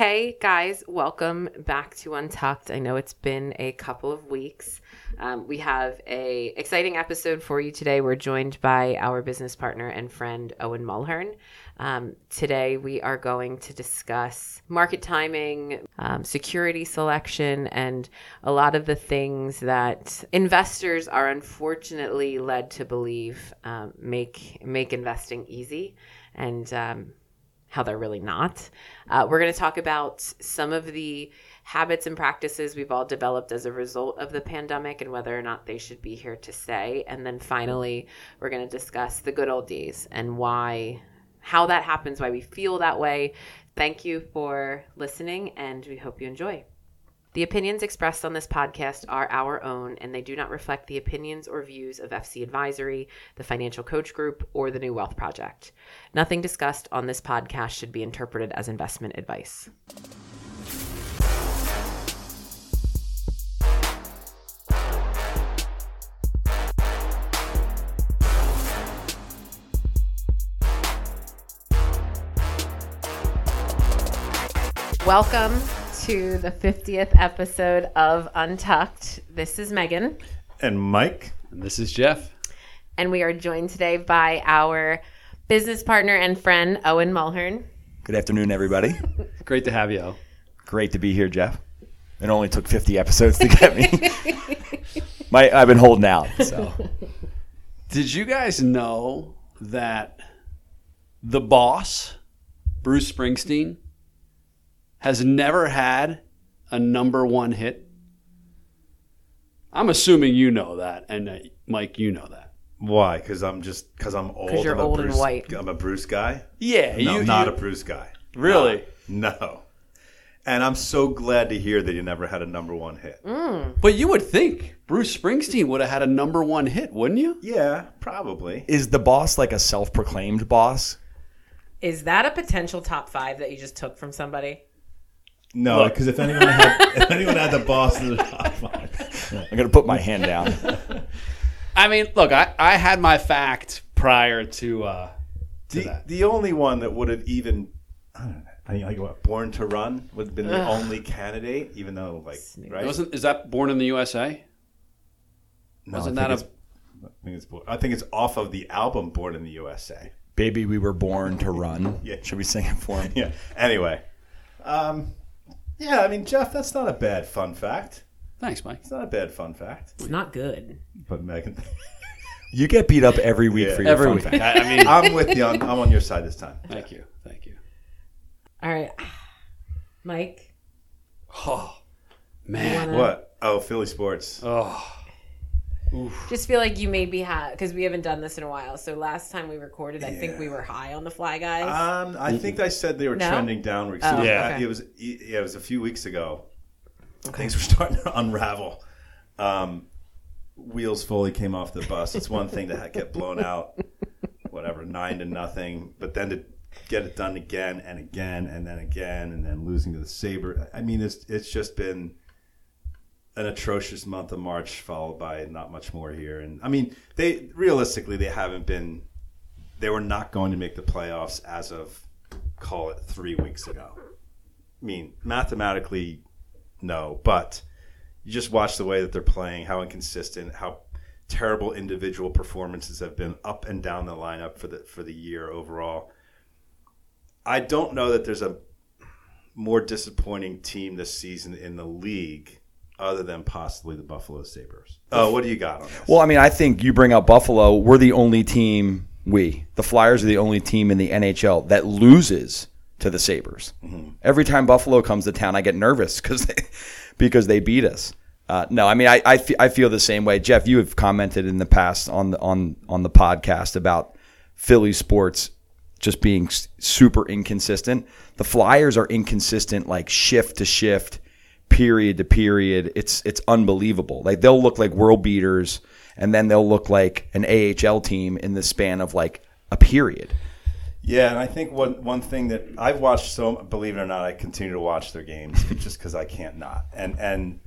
Hey guys, welcome back to Untucked. I know it's been a couple of weeks. Um, we have a exciting episode for you today. We're joined by our business partner and friend Owen Mulhern. Um, today we are going to discuss market timing, um, security selection, and a lot of the things that investors are unfortunately led to believe um, make make investing easy. And um, how they're really not. Uh, we're going to talk about some of the habits and practices we've all developed as a result of the pandemic and whether or not they should be here to stay. And then finally, we're going to discuss the good old days and why, how that happens, why we feel that way. Thank you for listening, and we hope you enjoy. The opinions expressed on this podcast are our own, and they do not reflect the opinions or views of FC Advisory, the Financial Coach Group, or the New Wealth Project. Nothing discussed on this podcast should be interpreted as investment advice. Welcome to the 50th episode of Untucked. This is Megan, And Mike, And this is Jeff. and we are joined today by our business partner and friend, Owen Mulhern. Good afternoon, everybody. Great to have you. Great to be here, Jeff. It only took 50 episodes to get me. My, I've been holding out. So Did you guys know that the boss, Bruce Springsteen, has never had a number one hit? I'm assuming you know that, and uh, Mike, you know that. why? Because I'm just because I'm old. you're I'm a old and Bruce, white. I'm a Bruce guy. Yeah, No, you, not you- a Bruce guy. really. No. And I'm so glad to hear that you never had a number one hit. But you would think Bruce Springsteen would have had a number one hit, wouldn't you? Yeah, probably. is the boss like a self-proclaimed boss? Is that a potential top five that you just took from somebody? No, because if anyone had if anyone had the boss in the top five, I'm going to put my hand down. I mean, look, I, I had my fact prior to uh, to the, that. the only one that would have even I don't know, I mean, like what, Born to Run would have been the only candidate, even though like right. Wasn't is that Born in the USA? No, wasn't I that think a- it's- think it's I think it's off of the album Born in the USA. Baby, we were born to run. Yeah. Should we sing it for him? Yeah. Anyway, um, yeah. I mean, Jeff, that's not a bad fun fact. Thanks, Mike. It's not a bad fun fact. It's not good. But Megan, You get beat up every week Yeah. for your Every fun week. fact. I, I mean, I'm with you. On, I'm on your side this time. thank you, thank you. All right, Mike. Oh man, wanna- What? Oh, Philly sports. oh Just feel like you maybe have because we haven't done this in a while. So last time we recorded, I think we were high on the fly guys. Um, I think I said they were No? trending downward. Oh, Yeah. okay. It was. Yeah, it was a few weeks ago. Things were starting to unravel. Um, wheels fully came off the bus. It's one thing to get blown out, whatever, nine to nothing, but then to get it done again and again and then again and then losing to the Saber. I mean, it's it's just been an atrocious month of March, followed by not much more here. And I mean, they realistically they haven't been. They were not going to make the playoffs as of call it three weeks ago. I mean, mathematically, no, but you just watch the way that they're playing, how inconsistent, how terrible individual performances have been up and down the lineup for the for the year overall. I don't know that there's a more disappointing team this season in the league other than possibly the Buffalo Sabres. Oh, what do you got on this? Well, I mean, I think you bring up Buffalo. We're the only team, we, the Flyers are the only team in the NHL that loses to the Sabres. Every time Buffalo comes to town, I get nervous because they, because they beat us. Uh, no, I mean, I, I, feel the same way. Jeff, you have commented in the past on the, on, on the podcast about Philly sports just being s- super inconsistent. The Flyers are inconsistent, like shift to shift period to period. It's it's unbelievable. Like they'll look like world beaters, and then they'll look like an AHL team in the span of like a period. Yeah, and I think one one thing that I've watched so believe it or not, I continue to watch their games just because I can't not. And and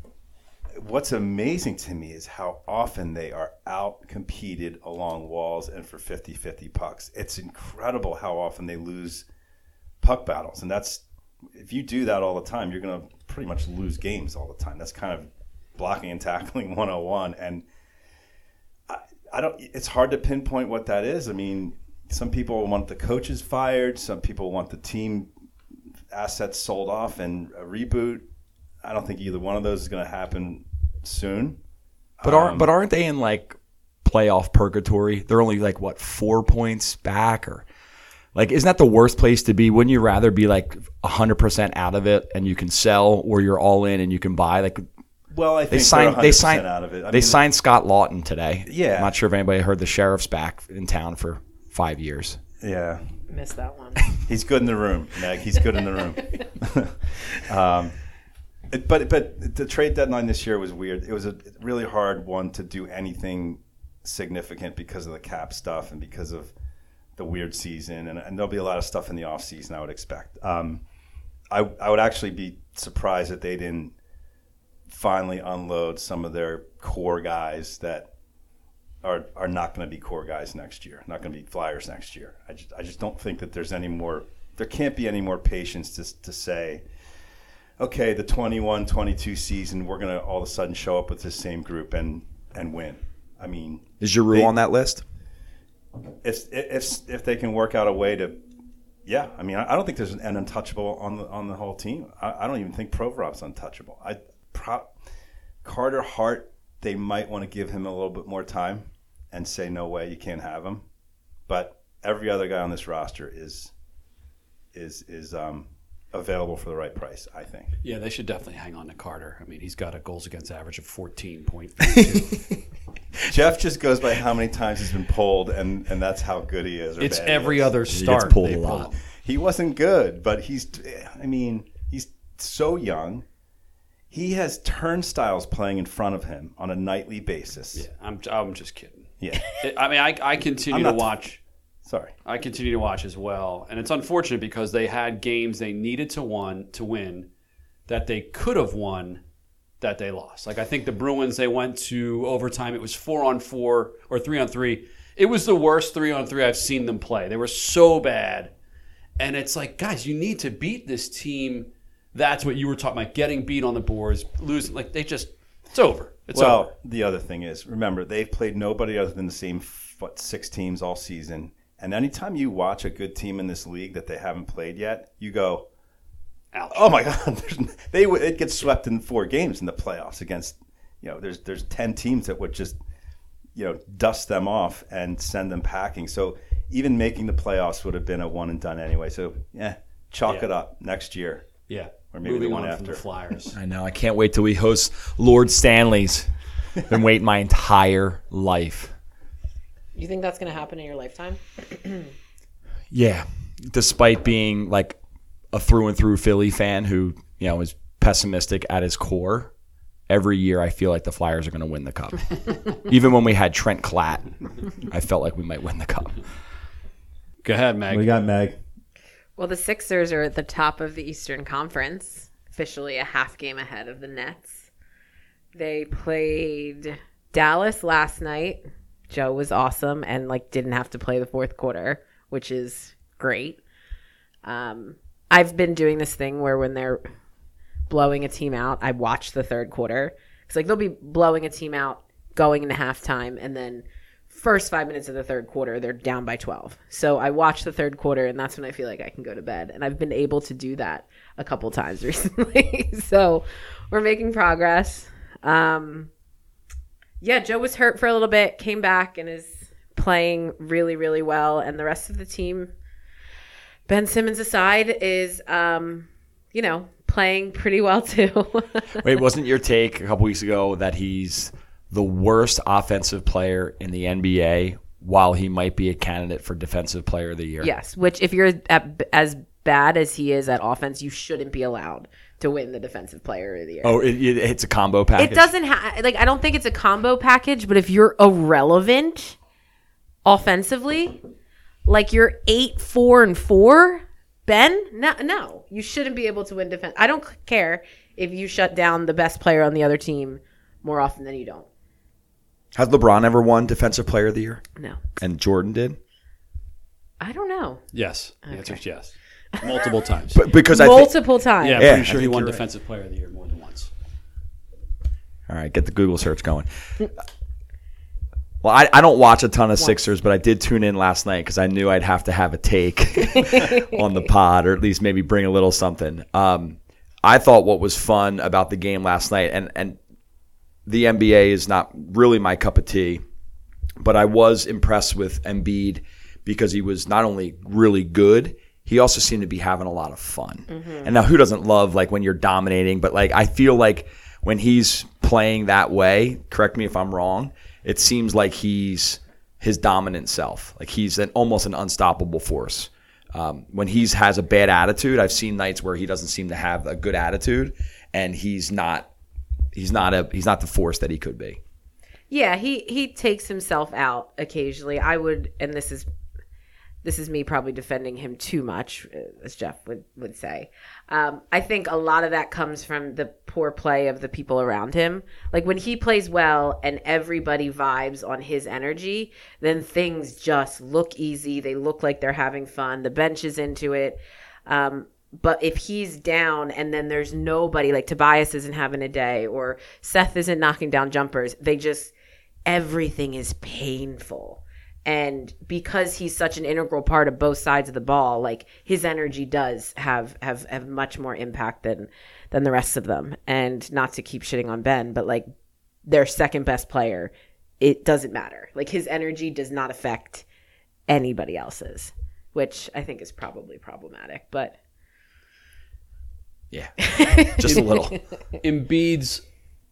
what's amazing to me is how often they are out competed along walls and for 50-50 pucks. It's incredible how often they lose puck battles, and that's if you do that all the time, you're to pretty much lose games all the time. That's kind of blocking and tackling 101. And I, I don't, it's hard to pinpoint what that is. I mean, some people want the coaches fired, some people want the team assets sold off and a reboot. I don't think either one of those is going to happen soon. But aren't um, but aren't they in like playoff purgatory? They're only like what four points back, or like isn't that the worst place to be? Wouldn't you rather be like hundred percent out of it and you can sell, or you're all in and you can buy? Like Well, I they think signed they're they 100% signed out of it. I they mean, signed Scott Laughton today. Yeah. I'm not sure if anybody heard the sheriff's back in town for five years. Yeah, Missed that one. He's good in the room, Meg. He's good in the room. um, it- but but the trade deadline this year was weird. It was a really hard one to do anything significant because of the cap stuff and because of the weird season. And, and there'll be a lot of stuff in the off season. I would expect. Um, I I would actually be surprised that they didn't finally unload some of their core guys that are are not going to be core guys next year. Not going to be Flyers next year. I just I just don't think that there's any more. There can't be any more patience to to say, okay, the 21-22 season, we're going to all of a sudden show up with the same group and and win. I mean, Is Giroux They- on that list? If if if they can work out a way to. Yeah, I mean, I don't think there's an untouchable on the on the whole team. I, I don't even think Provorov's untouchable. I pro, Carter Hart, they might want to give him a little bit more time and say no way you can't have him. But every other guy on this roster is is is um, available for the right price. I think. Yeah, they should definitely hang on to Carter. I mean, he's got a goals against average of 14.32. Jeff just goes by how many times he's been pulled, and and that's how good he is. or it's bad he every is. other gets start. pulled a lot. him. He wasn't good, but he's. I mean, he's so young. He has turnstiles playing in front of him on a nightly basis. Yeah, I'm, I'm just kidding. Yeah. I mean, I, I continue to not- watch. Sorry. I continue to watch as well, and it's unfortunate because they had games they needed to won to win that they could have won that they lost. Like I think the Bruins, they went to overtime. It was four on four or three on three. It was the worst three on three I've seen them play. They were so bad, and it's like, guys, you need to beat this team. That's what you were talking about: getting beat on the boards, losing. Like they just, it's over. It's well, over. the other thing is, remember, they've played nobody other than the same what six teams all season. And anytime you watch a good team in this league that they haven't played yet, you go, Ouch. "Oh my God!" They it gets swept in four games in the playoffs against you know there's there's ten teams that would just you know dust them off and send them packing. So even making the playoffs would have been a one and done anyway. So yeah, chalk Yeah. it up next year. Yeah. Or maybe the Moving one on after. from the Flyers. I know. I can't wait till we host Lord Stanley's. Been waiting my entire life. You think that's going to happen in your lifetime? Yeah, despite being like a through and through Philly fan who you know is pessimistic at his core, every year I feel like the Flyers are going to win the cup. Even when we had Trent Klatt, I felt like we might win the cup. Go ahead, Meg. We got Meg. Well, the Sixers are at the top of the Eastern Conference, officially a half game ahead of the Nets. They played Dallas last night. Joe was awesome and like didn't have to play the fourth quarter, which is great. Um, I've been doing this thing where when they're blowing a team out, I watch the third quarter. It's like they'll be blowing a team out going into halftime, and then first five minutes of the third quarter, they're down by 12. So I watch the third quarter, and that's when I feel like I can go to bed. And I've been able to do that a couple times recently. so we're making progress. Um, yeah, Joe was hurt for a little bit, came back, and is playing really, really well. And the rest of the team, Ben Simmons aside, is, um, you know, playing pretty well too. Wait, wasn't your take a couple weeks ago that he's the worst offensive player in the NBA while he might be a candidate for defensive player of the year? Yes, which if you're at, as bad as he is at offense, you shouldn't be allowed to win the defensive player of the year. Oh, it, it, it's a combo package. it doesn't have like I don't think it's a combo package, but if you're irrelevant offensively, like you're eight, four, and four, Ben, no, no, you shouldn't be able to win defense. I don't care if you shut down the best player on the other team more often than you don't. Has LeBron ever won defensive player of the year? No, And Jordan did? I don't know. Yes. The answer is yes. Multiple times. But because I think, Multiple times. yeah, I'm Yeah, pretty I sure he think won you're right. Defensive Player of the Year more than once. all right, get the Google search going. Well, I, I don't watch a ton of Sixers, but I did tune in last night because I knew I'd have to have a take on the pod, or at least maybe bring a little something. Um, I thought what was fun about the game last night, and and the NBA is not really my cup of tea, but I was impressed with Embiid because he was not only really good, he also seemed to be having a lot of fun. And now, who doesn't love like when you're dominating? But like, I feel like when he's playing that way, correct me if I'm wrong, it seems like he's his dominant self. Like he's an almost an unstoppable force. Um, when he's has a bad attitude, I've seen nights where he doesn't seem to have a good attitude, and he's not he's not a he's not the force that he could be. Yeah, he he takes himself out occasionally. I would, and this is this is me probably defending him too much, uh, as Jeff would would say. Um, I think a lot of that comes from the poor play of the people around him. Like when he plays well and everybody vibes on his energy, then things just look easy. They look like they're having fun. The bench is into it. Um, but if he's down and then there's nobody, like Tobias isn't having a day or Seth isn't knocking down jumpers, they just, everything is painful. And because he's such an integral part of both sides of the ball, like his energy does have have, have much more impact than than the rest of them. And not to keep shitting on Ben, but like their second best player, it doesn't matter. Like his energy does not affect anybody else's, which I think is probably problematic. But Yeah, just a little. Embiid's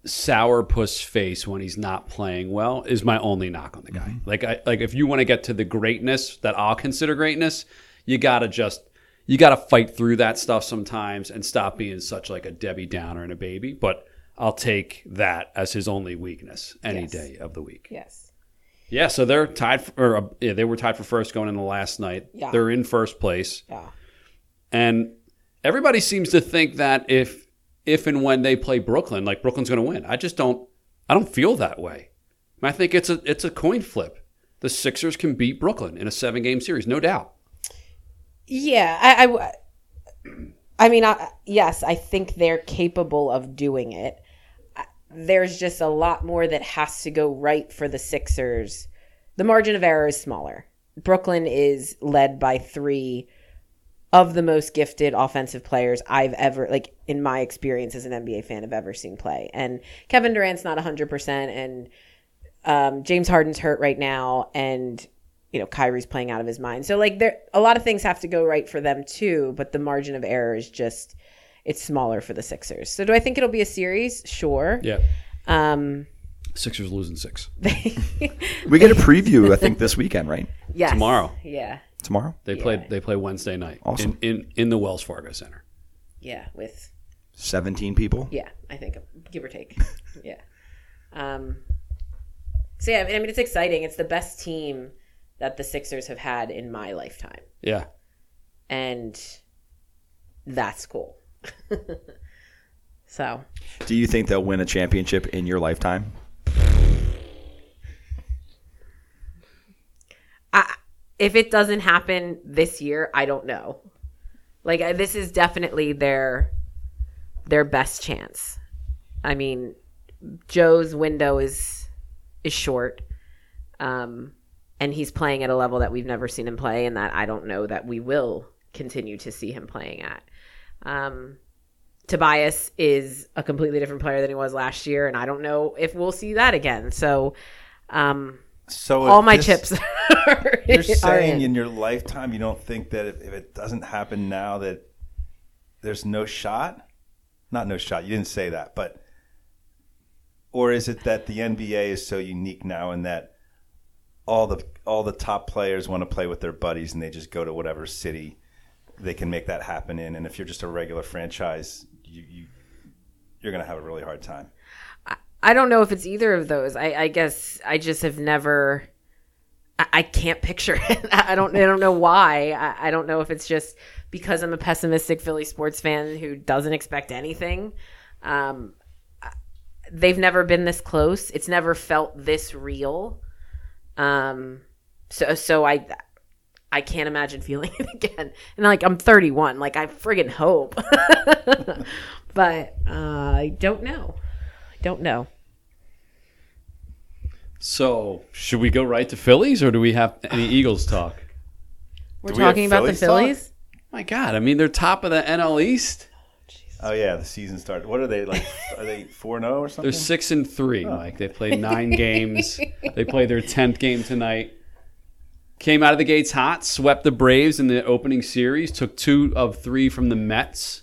sourpuss face when he's not playing well is my only knock on the guy. Like I like if you want to get to the greatness that I'll consider greatness, you gotta just you gotta fight through that stuff sometimes and stop being such like a Debbie Downer and a baby. But I'll take that as his only weakness any Yes. day of the week. yes, Yeah, so they're tied for, or uh, yeah, they were tied for first going into last night. Yeah. They're in first place. yeah, And everybody seems to think that if if and when they play Brooklyn, like Brooklyn's going to win. I just don't. I don't feel that way. I think it's a it's a coin flip. The Sixers can beat Brooklyn in a seven game series, no doubt. yeah. I, I, I mean, I, yes, I think they're capable of doing it. There's just a lot more that has to go right for the Sixers. The margin of error is smaller. Brooklyn is led by three of the most gifted offensive players I've ever, like in my experience as an NBA fan, have ever seen play. And Kevin Durant's not 100%, and um, James Harden's hurt right now, and you know Kyrie's playing out of his mind. So like there, a lot of things have to go right for them too. But the margin of error is just it's smaller for the Sixers. So do I think it'll be a series? Sure. Yeah, Um, Sixers losing six We get a preview, I think, this weekend, right? yes. tomorrow. Yeah. Tomorrow. They play they play Wednesday night Awesome. in, in in the Wells Fargo Center. Yeah. With Seventeen people. yeah, I think give or take. yeah. Um. So yeah, I mean it's exciting. It's the best team that the Sixers have had in my lifetime. Yeah, and that's cool. so Do you think they'll win a championship in your lifetime? I, if it doesn't happen this year, I don't know. Like this is definitely their their best chance. I mean, Joe's window is is short. Um and he's playing at a level that we've never seen him play and that I don't know that we will continue to see him playing at. Um Tobias is a completely different player than he was last year and I don't know if we'll see that again. So um So all my this- chips are, You're saying in. in your lifetime you don't think that if, if it doesn't happen now that there's no shot? Not no shot. You didn't say that, but or is it that the NBA is so unique now in that all the all the top players want to play with their buddies and they just go to whatever city they can make that happen in and if you're just a regular franchise you, you you're going to have a really hard time. I don't know if it's either of those. I, I guess I just have never. I, I can't picture it. I don't. I don't know why. I, I don't know if it's just because I'm a pessimistic Philly sports fan who doesn't expect anything. Um, they've never been this close. It's never felt this real. Um, so so I, I can't imagine feeling it again. And like I'm 31, like I friggin' hope, but uh, I don't know. I don't know. So, should we go right to Phillies, or do we have any Eagles talk? We're Do we have talking about the Phillies talk? Phillies. My God, I mean they're top of the NL East. Oh yeah, the season started. What are they like? Are they four zero oh or something? They're six and three. Oh. Like they played nine games. They played their tenth game tonight. Came out of the gates hot, swept the Braves in the opening series. Took two of three from the Mets,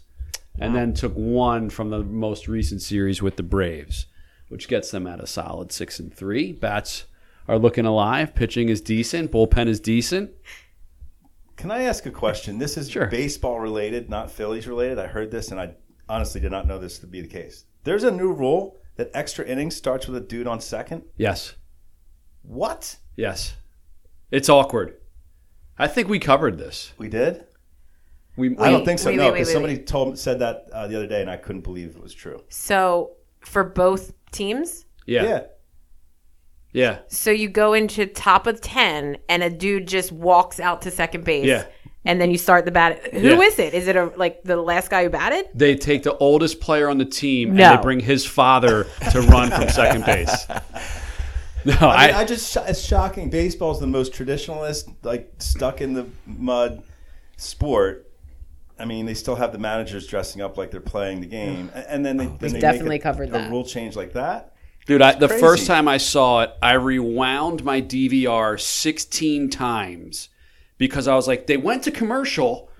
and then took one from the most recent series with the Braves, which gets them at a solid six and three. Bats are looking alive. Pitching is decent. Bullpen is decent. Can I ask a question? This is Sure. baseball related, not Phillies related. I heard this and I honestly did not know this to be the case. There's a new rule that extra innings starts with a dude on second. Yes, What? yes. It's awkward. I think we covered this. We did? We, I don't think so. wait, no, wait, wait, because wait, somebody told said that uh, the other day and I couldn't believe it was true. So for both teams, yeah, yeah. yeah. so you go into top of 10 and a dude just walks out to second base. Yeah. And then you start the bat. Who Yeah. is it? Is it a like the last guy who batted? they take the oldest player on the team No. and they bring his father to run from second base. No, I, I, mean, I just it's shocking. Baseball's the most traditionalist, like stuck in the mud sport. I mean, they still have the managers dressing up like they're playing the game, and then they then they definitely make a, covered a that. rule change like that. dude, I, the first time I saw it, I rewound my DVR 16 times because I was like, they went to commercial.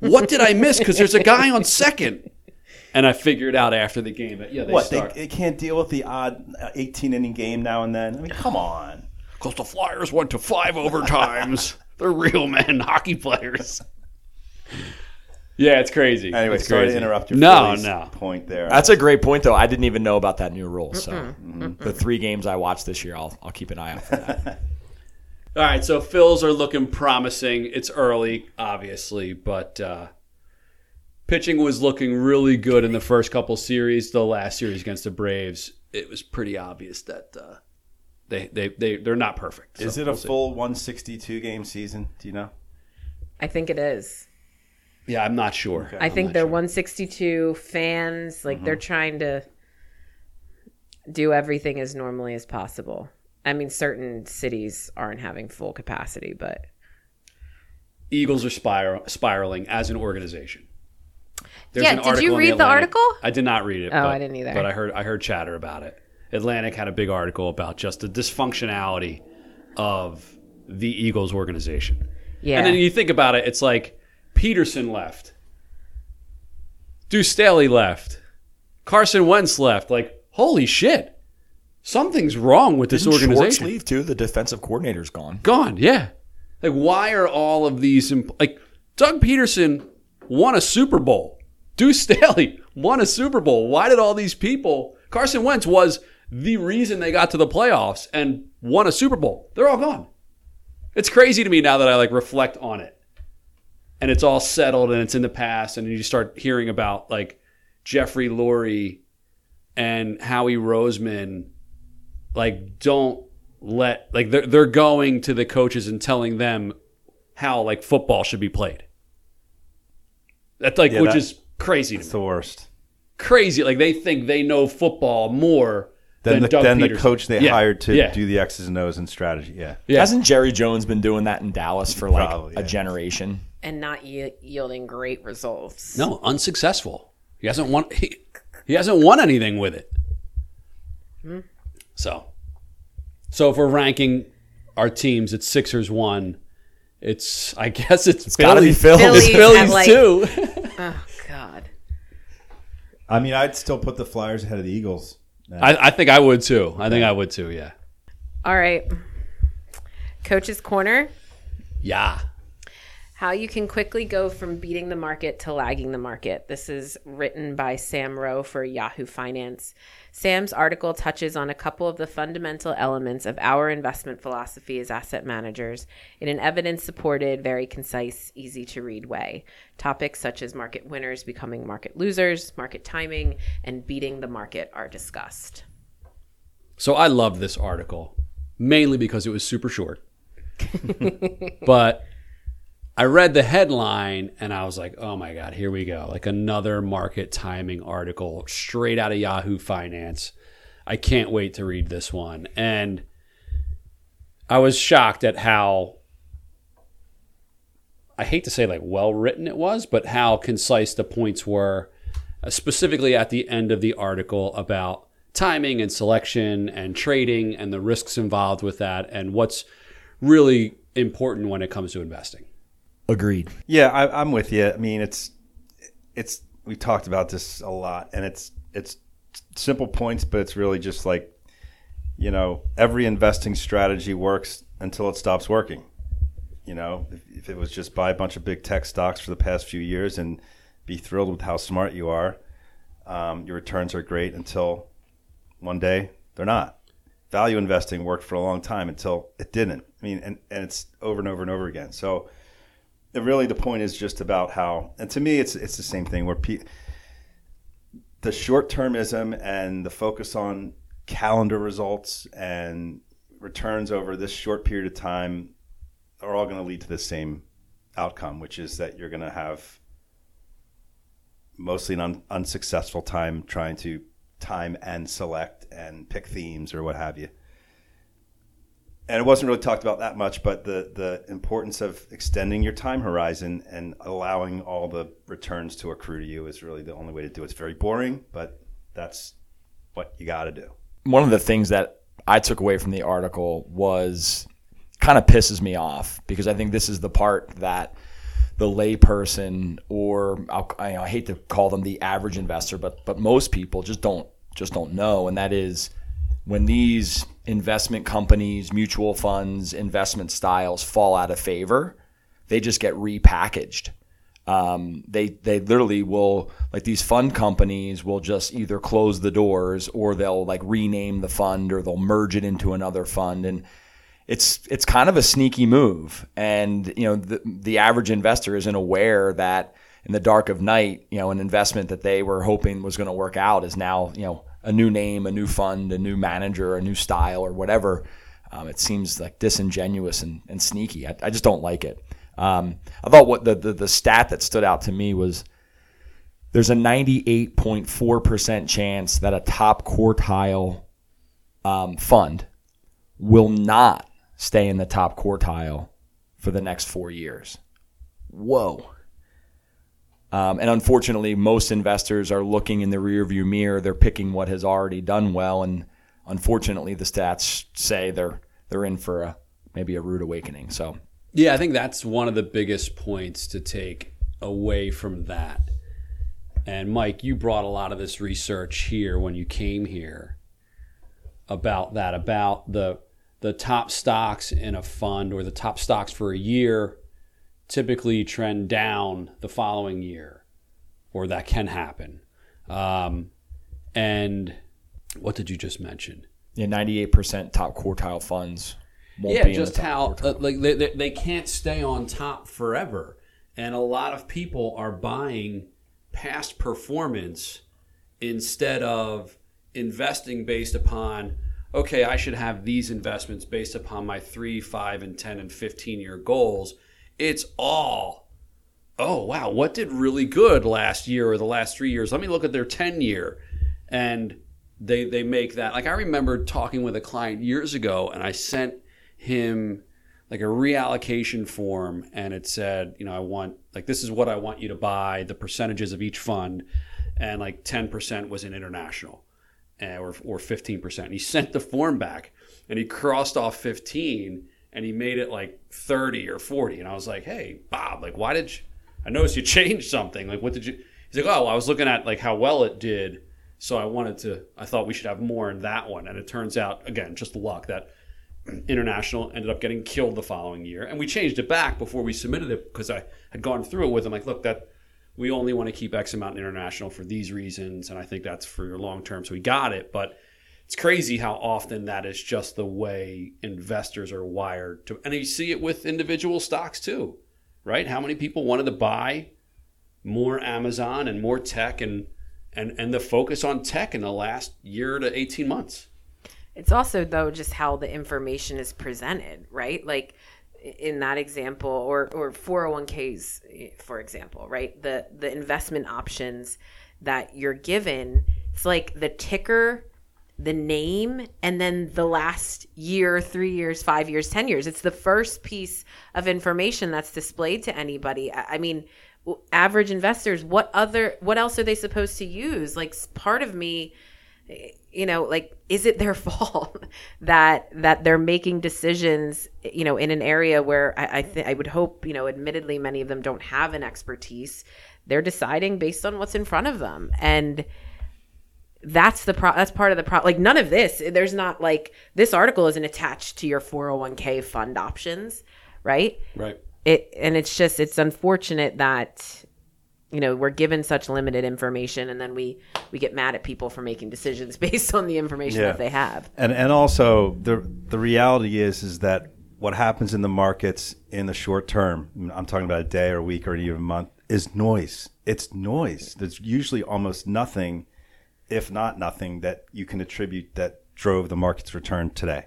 What did I miss? Because there's a guy on second. And I figured out after the game that, yeah, they What they, start. they can't deal with the odd uh, 18 inning game now and then. I mean, come on. Because the Flyers went to five overtimes. They're real men, hockey players. Yeah, it's crazy. Anyway, it's sorry crazy. to interrupt your No, Phillies no. point there. That's a great point, though. I didn't even know about that new rule. So the three games I watched this year, I'll I'll keep an eye out for that. All right, so Phils are looking promising. It's early, obviously, but uh, pitching was looking really good in the first couple series. The last series against the Braves, it was pretty obvious that uh, they they they they're not perfect. Is So it a we'll see. full 162 game season? Do you know? I think it is. Yeah, I'm not sure. I I'm think they're sure. 162 fans. Like they're mm-hmm. trying to do everything as normally as possible. I mean, certain cities aren't having full capacity, but Eagles are spiral, spiraling as an organization. There's Yeah, an did you read the Atlantic- article? I did not read it. Oh, but, I didn't either. But I heard I heard chatter about it. Atlantic had a big article about just the dysfunctionality of the Eagles organization. yeah. And then you think about it, it's like Pederson left, Deuce Staley left, Carson Wentz left. Like, holy shit, something's wrong with this Didn't Schwartz organization. leave too? The defensive coordinator's gone. Gone, yeah. Like, why are all of these imp- like Doug Pederson won a Super Bowl, Deuce Staley won a Super Bowl. Why did all these people? Carson Wentz was the reason they got to the playoffs and won a Super Bowl. They're all gone. It's crazy to me now that I like reflect on it, and it's all settled and it's in the past, and you start hearing about like Jeffrey Lurie and Howie Roseman like don't let like they're they're going to the coaches and telling them how like football should be played. That's like Yeah, which that- is crazy to It's me. the worst. Crazy. Like they think they know football more Then than the, Doug then the coach they Yeah, hired to yeah, do the X's and O's and strategy. Yeah. Yeah. Hasn't Jerry Jones been doing that in Dallas for like Probably, a yeah. generation? And not ye- yielding great results. no unsuccessful. He hasn't won. He, he hasn't won anything with it. Hmm? So, so if we're ranking our teams, it's Sixers one. It's I guess it's, It's got to be Phillies. Phil. It's Phillies at, Phillies like- too. Oh God. I mean, I'd still put the Flyers ahead of the Eagles. I, I think I would too. I think I would too. Yeah. All right. Coach's corner. Yeah. How you can quickly go from beating the market to lagging the market. This is written by Sam Ro for Yahoo Finance. Sam's article touches on a couple of the fundamental elements of our investment philosophy as asset managers in an evidence supported, very concise, easy to read way. Topics such as market winners becoming market losers, market timing, and beating the market are discussed. So I love this article mainly because it was super short. but I read the headline and I was like, oh my God, here we go. Like another market timing article straight out of Yahoo Finance. I can't wait to read this one. And I was shocked at how, I hate to say like well written it was, but how concise the points were, uh, specifically at the end of the article about timing and selection and trading and the risks involved with that and what's really important when it comes to investing. Agreed. Yeah, I, I'm with you. I mean, it's it's we talked about this a lot, and it's it's simple points, but it's really just like you know every investing strategy works until it stops working. You know, if, if it was just buy a bunch of big tech stocks for the past few years and be thrilled with how smart you are, um, your returns are great until one day they're not. Value investing worked for a long time until it didn't. I mean, and, and it's over and over and over again. So really the point is just about how, and to me, it's it's the same thing where pe- the short termism and the focus on calendar results and returns over this short period of time are all going to lead to the same outcome, which is that you're going to have mostly an un- unsuccessful time trying to time and select and pick themes or what have you and it wasn't really talked about that much, but the the importance of extending your time horizon and allowing all the returns to accrue to you is really the only way to do it. It's very boring, but that's what you got to do. One of the things that I took away from the article was kind of pisses me off because I think this is the part that the layperson or I, I hate to call them the average investor, but but most people just don't just don't know, and that is when these investment companies, mutual funds, investment styles fall out of favor, they just get repackaged. Um, they they literally will like these fund companies will just either close the doors or they'll like rename the fund or they'll merge it into another fund and it's it's kind of a sneaky move and you know the, the average investor isn't aware that in the dark of night you know an investment that they were hoping was going to work out is now you know a new name, a new fund, a new manager, a new style, or whatever. Um, it seems like disingenuous and, and sneaky. I, I, just don't like it. Um, I thought what the, the, the stat that stood out to me was there's a 98.4% chance that a top quartile um, fund will not stay in the top quartile for the next four years. Whoa. Um, and unfortunately, most investors are looking in the rearview mirror. They're picking what has already done well, and unfortunately, the stats say they're they're in for a maybe a rude awakening. So, yeah, I think that's one of the biggest points to take away from that. And Mike, you brought a lot of this research here when you came here about that, about the the top stocks in a fund or the top stocks for a year typically trend down the following year, or that can happen. Um, and what did you just mention? Yeah, ninety-eight percent top quartile funds. yeah, just how uh, like they, they, they can't stay on top forever, and a lot of people are buying past performance instead of investing based upon okay, I should have these investments based upon my three, five, and 10 and 15 year goals it's all, oh, wow, what did really good last year or the last three years? Let me look at their 10 year. And they, they make that. Like, I remember talking with a client years ago, and I sent him like a reallocation form and it said, you know, I want like this is what I want you to buy, the percentages of each fund, and like 10% was in international eh, or or 15%. And he sent the form back and he crossed off 15 and he made it like 30 or 40 and i was like hey bob like why did you i noticed you changed something like what did you he's like oh well, i was looking at like how well it did so i wanted to i thought we should have more in that one and it turns out again just luck that international ended up getting killed the following year and we changed it back before we submitted it because i had gone through it with him like look that we only want to keep x amount in international for these reasons and i think that's for your long term so we got it but it's crazy how often that is just the way investors are wired to and you see it with individual stocks too right? How many people wanted to buy more amazon and more tech and and and the focus on tech in the last year to 18 months. It's also though just how the information is presented right? Like in that example or or 401ks for example right? The the investment options that you're given it's like the ticker the name and then the last year, three years, five years, 10 years. It's the first piece of information that's displayed to anybody. I mean, average investors, what other, what else are they supposed to use? Like part of me, you know, like, is it their fault that, that they're making decisions, you know, in an area where I, I, th- I would hope, you know, admittedly, many of them don't have an expertise. They're deciding based on what's in front of them. And, that's the pro that's part of the pro like none of this there's not like this article isn't attached to your 401k fund options right? Right. It and it's just it's unfortunate that you know we're given such limited information and then we we get mad at people for making decisions based on the information yeah. that they have. And and also the the reality is is that what happens in the markets in the short term i'm talking about a day or a week or even a month is noise. It's noise. There's usually almost nothing if not nothing, that you can attribute that drove the market's return today.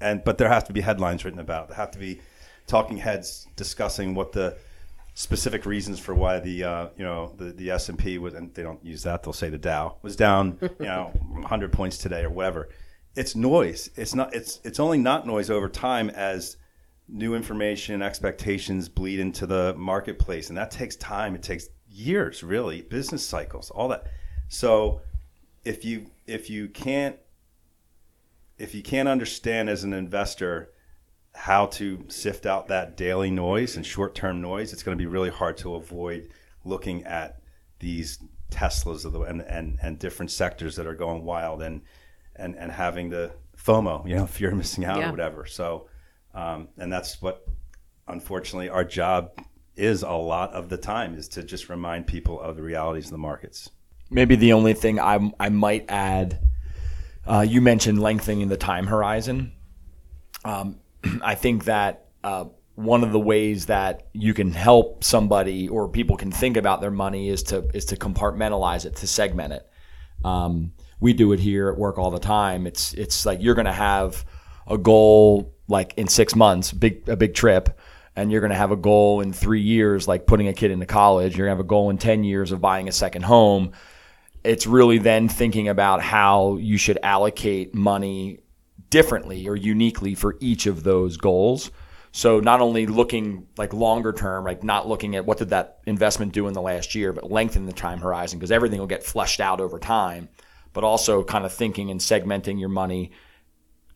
And but there has to be headlines written about. There have to be talking heads discussing what the specific reasons for why the uh, you know the the S and P was, and they don't use that. They'll say the Dow was down, you know, 100 points today or whatever. It's noise. It's not. It's it's only not noise over time as new information expectations bleed into the marketplace, and that takes time. It takes years, really, business cycles, all that. So if you if you can't if you can't understand as an investor how to sift out that daily noise and short-term noise, it's going to be really hard to avoid looking at these Teslas of the, and, and, and different sectors that are going wild and, and, and having the FOMO, you know, fear of missing out yeah. or whatever. So, um, and that's what, unfortunately, our job is a lot of the time is to just remind people of the realities of the markets. Maybe the only thing I I might add, uh, you mentioned lengthening the time horizon. Um, I think that uh, one of the ways that you can help somebody or people can think about their money is to is to compartmentalize it, to segment it. Um, we do it here at work all the time. It's it's like you're going to have a goal like in six months, big a big trip, and you're going to have a goal in three years, like putting a kid into college. You're going to have a goal in ten years of buying a second home it's really then thinking about how you should allocate money differently or uniquely for each of those goals. So not only looking like longer term, like not looking at what did that investment do in the last year, but lengthen the time horizon because everything will get flushed out over time. But also kind of thinking and segmenting your money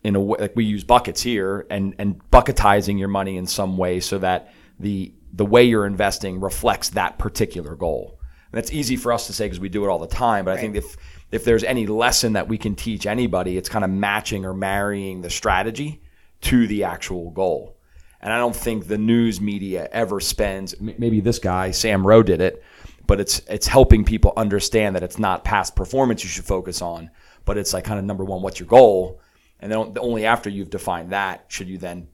in a way like we use buckets here and and bucketizing your money in some way so that the the way you're investing reflects that particular goal. And that's easy for us to say because we do it all the time. But right. I think if if there's any lesson that we can teach anybody, it's kind of matching or marrying the strategy to the actual goal. And I don't think the news media ever spends. Maybe this guy Sam Ro did it, but it's it's helping people understand that it's not past performance you should focus on, but it's like kind of number one, what's your goal, and then only after you've defined that should you then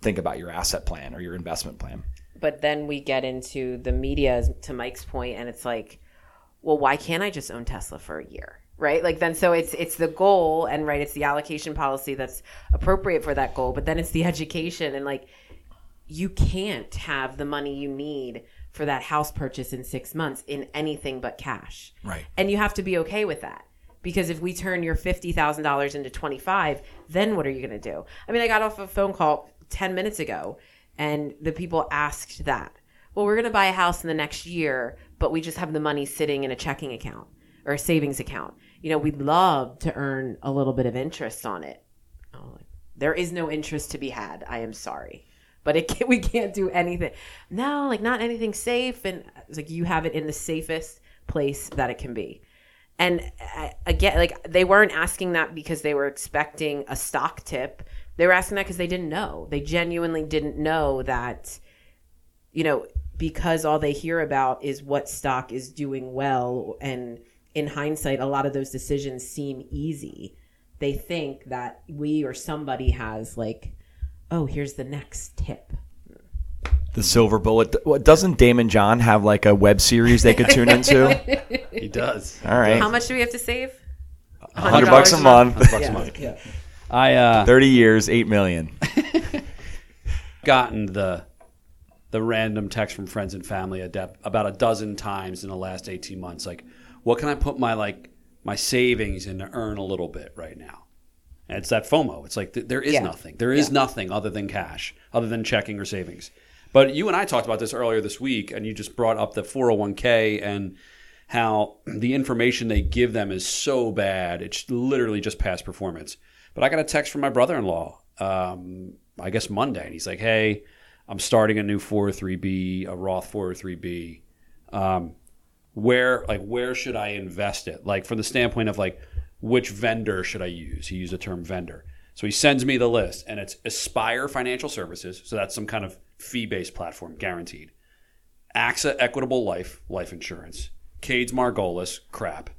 think about your asset plan or your investment plan but then we get into the media to Mike's point and it's like well why can't I just own Tesla for a year right? Like then so it's it's the goal and right it's the allocation policy that's appropriate for that goal but then it's the education and like you can't have the money you need for that house purchase in 6 months in anything but cash. Right. And you have to be okay with that because if we turn your $50,000 into 25 then what are you going to do? I mean i got off a phone call 10 minutes ago and the people asked that. Well, we're going to buy a house in the next year, but we just have the money sitting in a checking account or a savings account. You know, we'd love to earn a little bit of interest on it. There is no interest to be had. I am sorry. But it can, we can't do anything. No, like not anything safe. And it's like you have it in the safest place that it can be. And again, like they weren't asking that because they were expecting a stock tip they were asking that because they didn't know. They genuinely didn't know that, you know, because all they hear about is what stock is doing well. And in hindsight, a lot of those decisions seem easy. They think that we or somebody has, like, oh, here's the next tip. The silver bullet. Doesn't Daymond John have like a web series they could tune into? he does. All right. How much do we have to save? Hundred bucks a month. month. bucks yeah. a month. Yeah. I uh, thirty years, eight million. gotten the the random text from friends and family a de- about a dozen times in the last 18 months. Like what can i put my like my savings in to earn a little bit right now? And it's that fomo. It's like th- there is Yeah. nothing. There is nothing other than cash other than checking or savings. But you and i talked about this earlier this week and you just brought up the 401k and how the information they give them is so bad. It's literally just past performance but i got a text from my brother-in-law um, i guess monday and he's like hey i'm starting a new 403b a roth 403b um, where like where should i invest it? Like from the standpoint of like which vendor should i use? He used the term vendor. So he sends me the list and it's aspire financial services so that's some kind of fee-based platform guaranteed. Axa equitable life life insurance. Kades-Margolis crap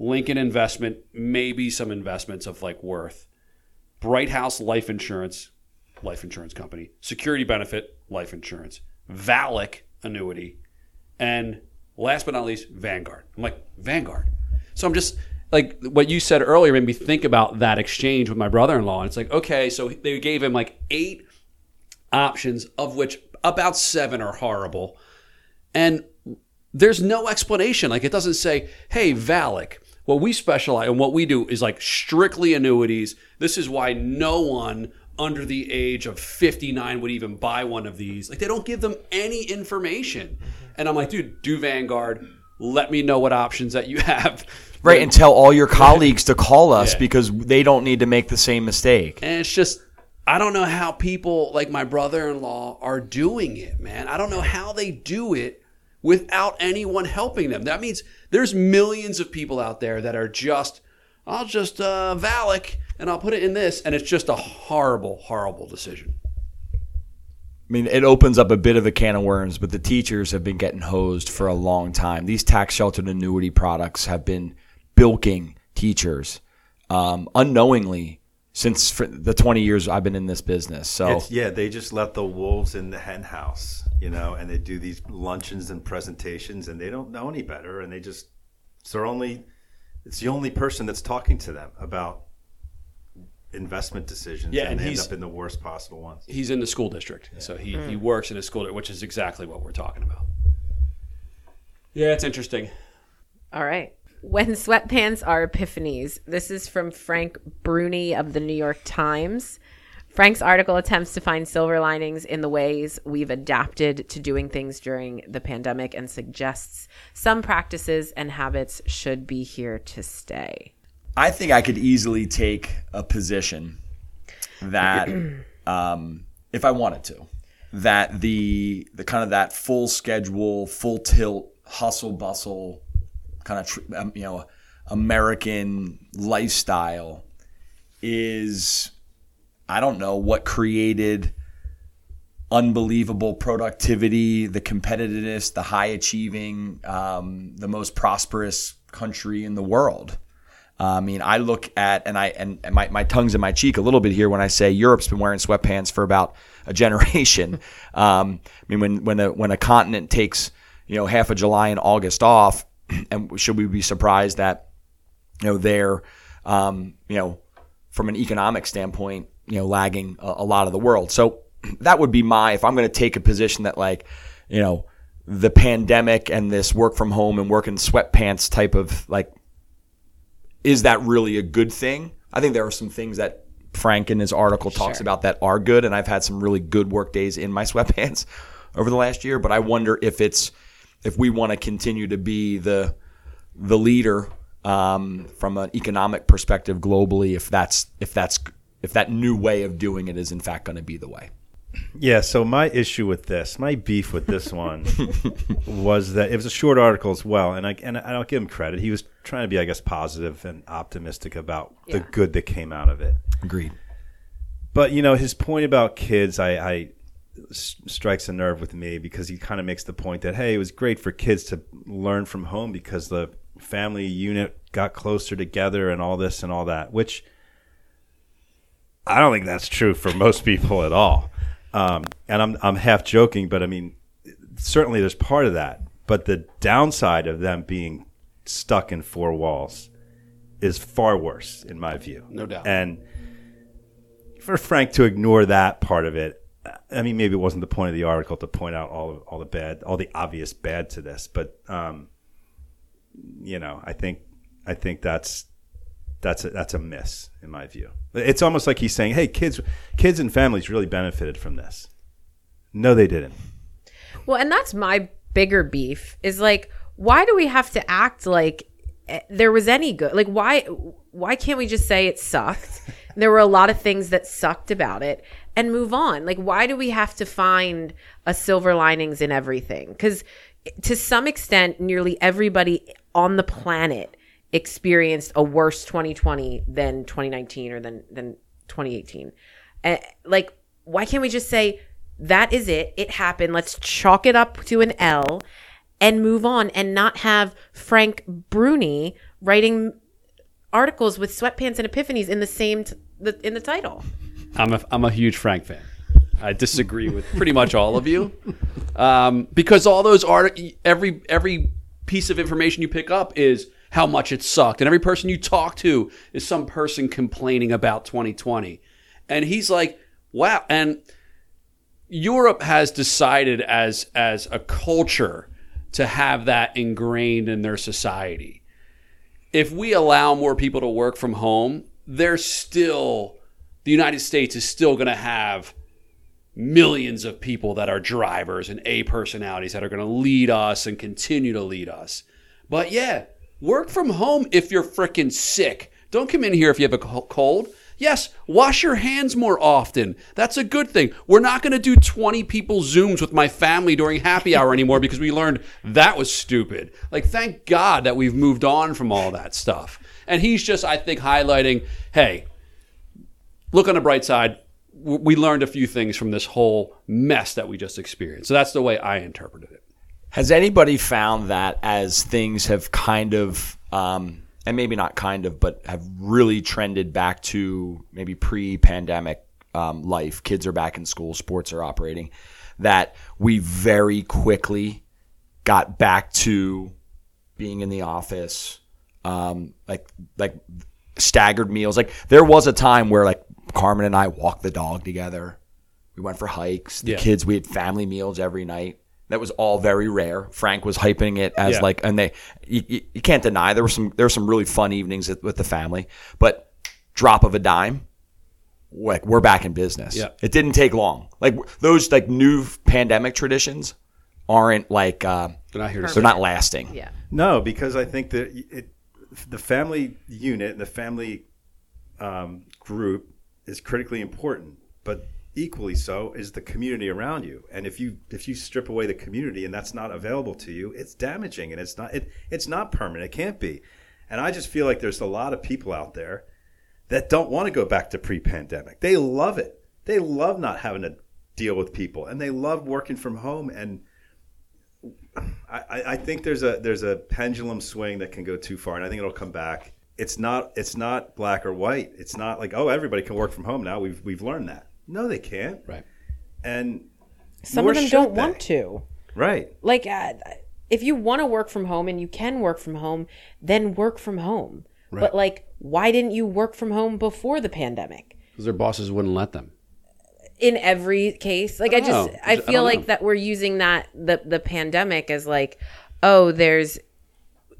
lincoln investment maybe some investments of like worth Brighthouse life insurance life insurance company security benefit life insurance valic annuity and last but not least, Vanguard. I'm like, Vanguard. So I'm just like what you said earlier made me think about that exchange with my brother in law. And it's like, okay, so they gave him like eight options, of which about seven are horrible. And there's no explanation. Like it doesn't say, hey, Valic, what we specialize and what we do is like strictly annuities. This is why no one under the age of 59 would even buy one of these. Like they don't give them any information. Mm-hmm. And I'm like, dude, do Vanguard. Let me know what options that you have. Right, and tell all your colleagues to call us Yeah. because they don't need to make the same mistake. And it's just, I don't know how people like my brother in law are doing it, man. I don't know how they do it without anyone helping them. That means there's millions of people out there that are just, I'll just uh, Valic and I'll put it in this. And it's just a horrible, horrible decision. I mean, it opens up a bit of a can of worms, but the teachers have been getting hosed for a long time. These tax sheltered annuity products have been bilking teachers um, unknowingly since for the 20 years I've been in this business. So It's, yeah, they just let the wolves in the hen house, you know, and they do these luncheons and presentations, and they don't know any better, and they just it's their only it's the only person that's talking to them about investment decisions, Yeah, and, and they end he's- up in the worst possible ones. He's in the school district. So he, he hmm. works in a school district, which is exactly what we're talking about. Yeah, it's interesting. All right. When sweatpants are epiphanies. This is from Frank Bruni of the New York Times. Frank's article attempts to find silver linings in the ways we've adapted to doing things during the pandemic and suggests some practices and habits should be here to stay. I think I could easily take a position that, um, if I wanted to, that the the kind of that full schedule, full tilt, hustle bustle, kind of um, you know American lifestyle is, I don't know what created unbelievable productivity, the competitiveness, the high achieving, um, the most prosperous country in the world. Uh, I mean, I look at and I and, and my, my tongue's in my cheek a little bit here when I say Europe's been wearing sweatpants for about a generation. um, I mean, when when a when a continent takes you know half of July and August off, and should we be surprised that you know they're um, you know from an economic standpoint you know lagging a, a lot of the world. So that would be my if I'm going to take a position that like you know the pandemic and this work from home and work in sweatpants type of like is that really a good thing? I think there are some things that Frank in his article talks Sure. about that are good, and I've had some really good work days in my sweatpants over the last year. But I wonder if it's if we want to continue to be the the leader um, from an economic perspective globally, if that's if that's if that new way of doing it is in fact going to be the way. Yeah, so my issue with this, my beef with this one was that it was a short article as well, and I and I don't give him credit. He was trying to be, I guess, positive and optimistic about the good that came out of it. Agreed. But you know, his point about kids, I, I s- strikes a nerve with me because he kind of makes the point that hey, it was great for kids to learn from home because the family unit got closer together and all this and all that, which I don't think that's true for most people at all. Um, and I'm I'm half joking, but I mean, certainly there's part of that. But the downside of them being stuck in four walls is far worse, in my view. No doubt. And for Frank to ignore that part of it, I mean, maybe it wasn't the point of the article to point out all all the bad, all the obvious bad to this, but um, you know, I think I think that's that's a, that's a miss in my view. It's almost like he's saying, "Hey, kids, kids and families really benefited from this." No, they didn't. Well, and that's my bigger beef is like, why do we have to act like eh, there was any good? Like, why why can't we just say it sucked? there were a lot of things that sucked about it and move on. Like, why do we have to find a silver linings in everything? Because to some extent, nearly everybody on the planet experienced a worse 2020 than 2019 or than than 2018. Uh, like, why can't we just say that is it? It happened. Let's chalk it up to an L and move on, and not have Frank Bruni writing articles with sweatpants and epiphanies in the same t- the, in the title. I'm a I'm a huge Frank fan. I disagree with pretty much all of you, um, because all those art every every piece of information you pick up is how much it sucked, and every person you talk to is some person complaining about 2020, and he's like, wow, and Europe has decided as as a culture to have that ingrained in their society. If we allow more people to work from home, they're still the United States is still going to have millions of people that are drivers and A personalities that are going to lead us and continue to lead us. But yeah, work from home if you're freaking sick. Don't come in here if you have a cold. Yes, wash your hands more often. That's a good thing. We're not going to do 20 people Zooms with my family during happy hour anymore because we learned that was stupid. Like, thank God that we've moved on from all that stuff. And he's just, I think, highlighting hey, look on the bright side. We learned a few things from this whole mess that we just experienced. So that's the way I interpreted it. Has anybody found that as things have kind of, um, and maybe not kind of, but have really trended back to maybe pre pandemic um, life, kids are back in school, sports are operating, that we very quickly got back to being in the office, um, like, like staggered meals. Like there was a time where like Carmen and I walked the dog together. We went for hikes. The Yeah. kids, we had family meals every night. That was all very rare. Frank was hyping it as Yeah. like, and they, you, you, you can't deny there were some there were some really fun evenings with- with the family. But drop of a dime, like we're back in business. Yeah. It didn't take long. Like those like new pandemic traditions aren't like uh, They're not here to they're not lasting. Yeah. No, because I think that it, the family unit and the family um, group is critically important, but equally so is the community around you. And if you if you strip away the community and that's not available to you, it's damaging and it's not it, it's not permanent. It can't be. And I just feel like there's a lot of people out there that don't want to go back to pre-pandemic. They love it. They love not having to deal with people, and they love working from home and I, I think there's a there's a pendulum swing that can go too far, and I think it'll come back. It's not it's not black or white. It's not like oh everybody can work from home now. We've we've learned that. No, they can't. Right. And Some nor of them don't they. want to. Right. Like, uh, if you want to work from home and you can work from home, then work from home. But like, why didn't you work from home before the pandemic? Because their bosses wouldn't let them. in every case. Like I, I just know. I I feel don't like know. that we're using that the the pandemic as like, oh, there's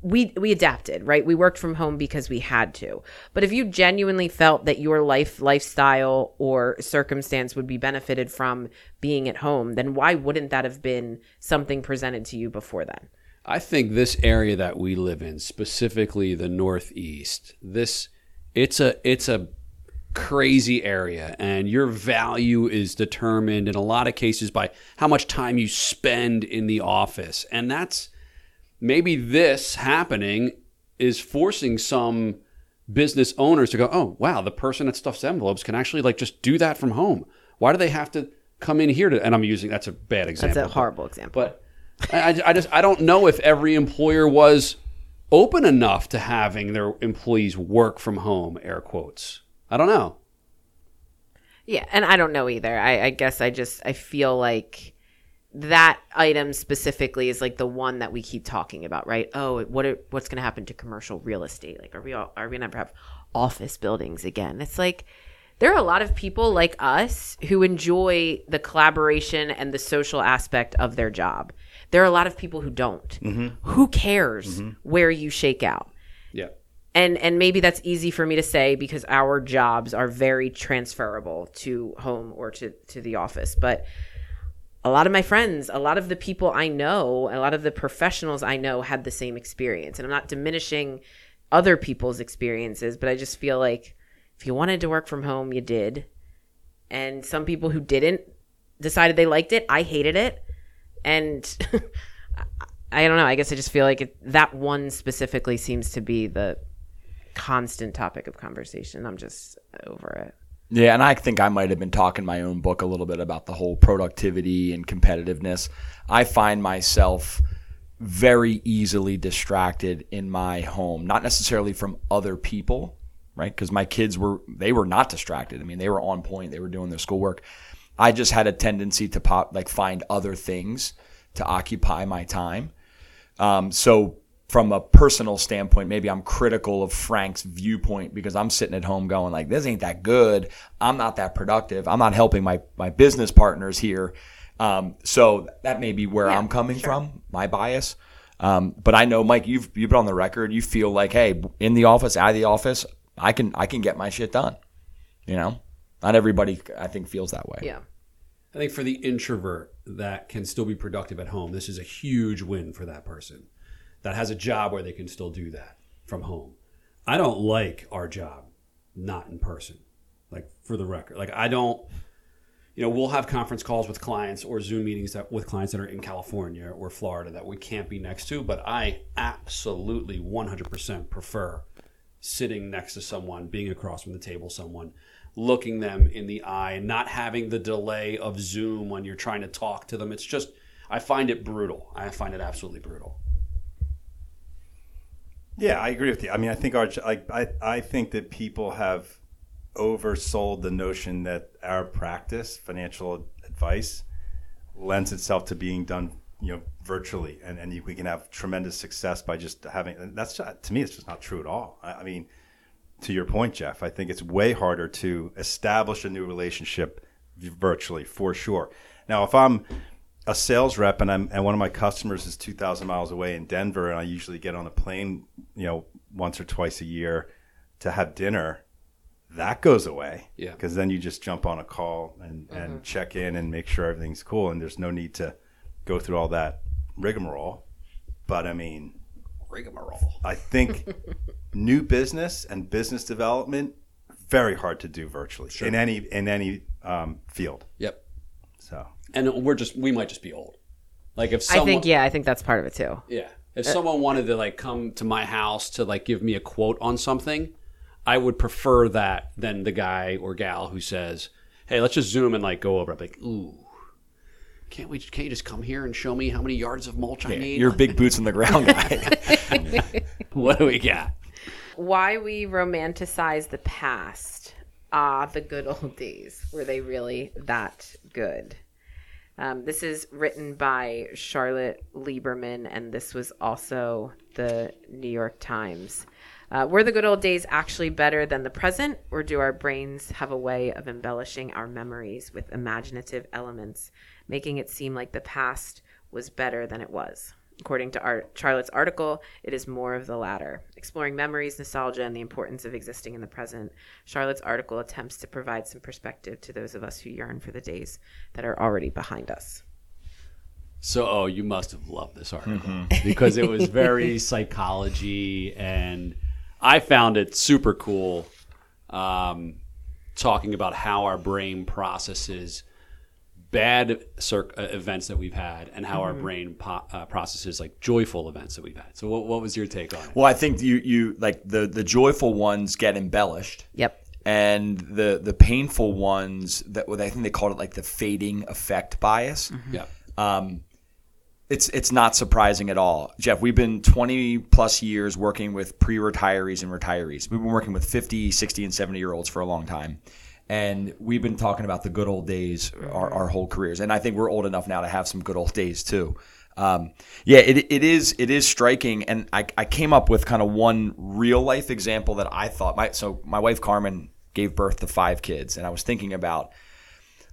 we we adapted, right? We worked from home because we had to. But if you genuinely felt that your life lifestyle or circumstance would be benefited from being at home, then why wouldn't that have been something presented to you before then? I think this area that we live in, specifically the Northeast, this it's a it's a crazy area and your value is determined in a lot of cases by how much time you spend in the office. And that's maybe this happening is forcing some business owners to go, "Oh, wow, the person that stuffs envelopes can actually like just do that from home. Why do they have to come in here to?" And I'm using that's a bad example. That's a horrible example. but I, I- I just I don't know if every employer was open enough to having their employees work from home. Air quotes. I don't know. Yeah, and I don't know either. I, I guess I just I feel like that item specifically is like the one that we keep talking about, right? Oh, what are, what's going to happen to commercial real estate? Like, are we all, are we going to have office buildings again? It's like there are a lot of people like us who enjoy the collaboration and the social aspect of their job. There are a lot of people who don't. Mm-hmm. Who cares mm-hmm. where you shake out? Yeah. and and maybe that's easy for me to say because our jobs are very transferable to home or to to the office but a lot of my friends a lot of the people i know a lot of the professionals i know had the same experience and i'm not diminishing other people's experiences but i just feel like if you wanted to work from home you did and some people who didn't decided they liked it i hated it and I don't know. I guess I just feel like it, that one specifically seems to be the constant topic of conversation. I'm just over it. Yeah, and I think I might have been talking my own book a little bit about the whole productivity and competitiveness. I find myself very easily distracted in my home, not necessarily from other people, right? Because my kids were they were not distracted. I mean, they were on point. They were doing their schoolwork. I just had a tendency to pop like find other things to occupy my time. Um, so from a personal standpoint, maybe I'm critical of Frank's viewpoint because I'm sitting at home going like, this ain't that good. I'm not that productive. I'm not helping my, my business partners here. Um, so that may be where Yeah, I'm coming sure. from, my bias. Um, but I know, Mike, you've, you've been on the record. You feel like, hey, in the office, out of the office, I can, I can get my shit done. You know, not everybody, I think, feels that way. Yeah. I think for the introvert that can still be productive at home, this is a huge win for that person that has a job where they can still do that from home. I don't like our job not in person. Like for the record, like I don't you know, we'll have conference calls with clients or Zoom meetings that with clients that are in California or Florida that we can't be next to, but I absolutely 100% prefer sitting next to someone, being across from the table someone, looking them in the eye, not having the delay of Zoom when you're trying to talk to them. It's just I find it brutal. I find it absolutely brutal. Yeah, I agree with you. I mean, I think our I, I I think that people have oversold the notion that our practice, financial advice, lends itself to being done, you know, virtually, and and you, we can have tremendous success by just having. That's just, to me, it's just not true at all. I, I mean, to your point, Jeff, I think it's way harder to establish a new relationship virtually for sure. Now, if I'm a sales rep and I'm and one of my customers is 2000 miles away in Denver and I usually get on a plane, you know, once or twice a year to have dinner, that goes away. Yeah. Cuz then you just jump on a call and and check in and make sure everything's cool and there's no need to go through all that rigmarole. But I mean, Rigmarole. I think new business and business development very hard to do virtually in any in any um, field. Yep. So And we're just we might just be old. Like if someone I think yeah, I think that's part of it too. Yeah. If uh, someone wanted to like come to my house to like give me a quote on something, I would prefer that than the guy or gal who says, "Hey, let's just zoom and like go over." I'm like, "Ooh, can't we? Can't you just come here and show me how many yards of mulch I need? You're big boots on the ground guy. what do we got?" Why we romanticize the past? Ah, the good old days. Were they really that good? Um, this is written by Charlotte Lieberman, and this was also the New York Times. Uh, were the good old days actually better than the present, or do our brains have a way of embellishing our memories with imaginative elements, making it seem like the past was better than it was? According to Art- Charlotte's article, it is more of the latter. Exploring memories, nostalgia, and the importance of existing in the present, Charlotte's article attempts to provide some perspective to those of us who yearn for the days that are already behind us. So, oh, you must have loved this article because it was very psychology, and I found it super cool. Um, talking about how our brain processes bad cir- uh, events that we've had, and how our brain po- uh, processes like joyful events that we've had. So, what, what was your take on it? well, I think you you like the the joyful ones get embellished. Yep. and the the painful ones that what I think they called it like the fading effect bias. Yeah, Um, it's it's not surprising at all, Jeff. We've been 20 plus years working with pre-retirees and retirees. We've been working with 50, 60, and 70 year olds for a long time, and we've been talking about the good old days our, our whole careers. And I think we're old enough now to have some good old days too. Um, yeah, it, it is it is striking, and I, I came up with kind of one real life example that I thought my so my wife Carmen gave birth to five kids, and I was thinking about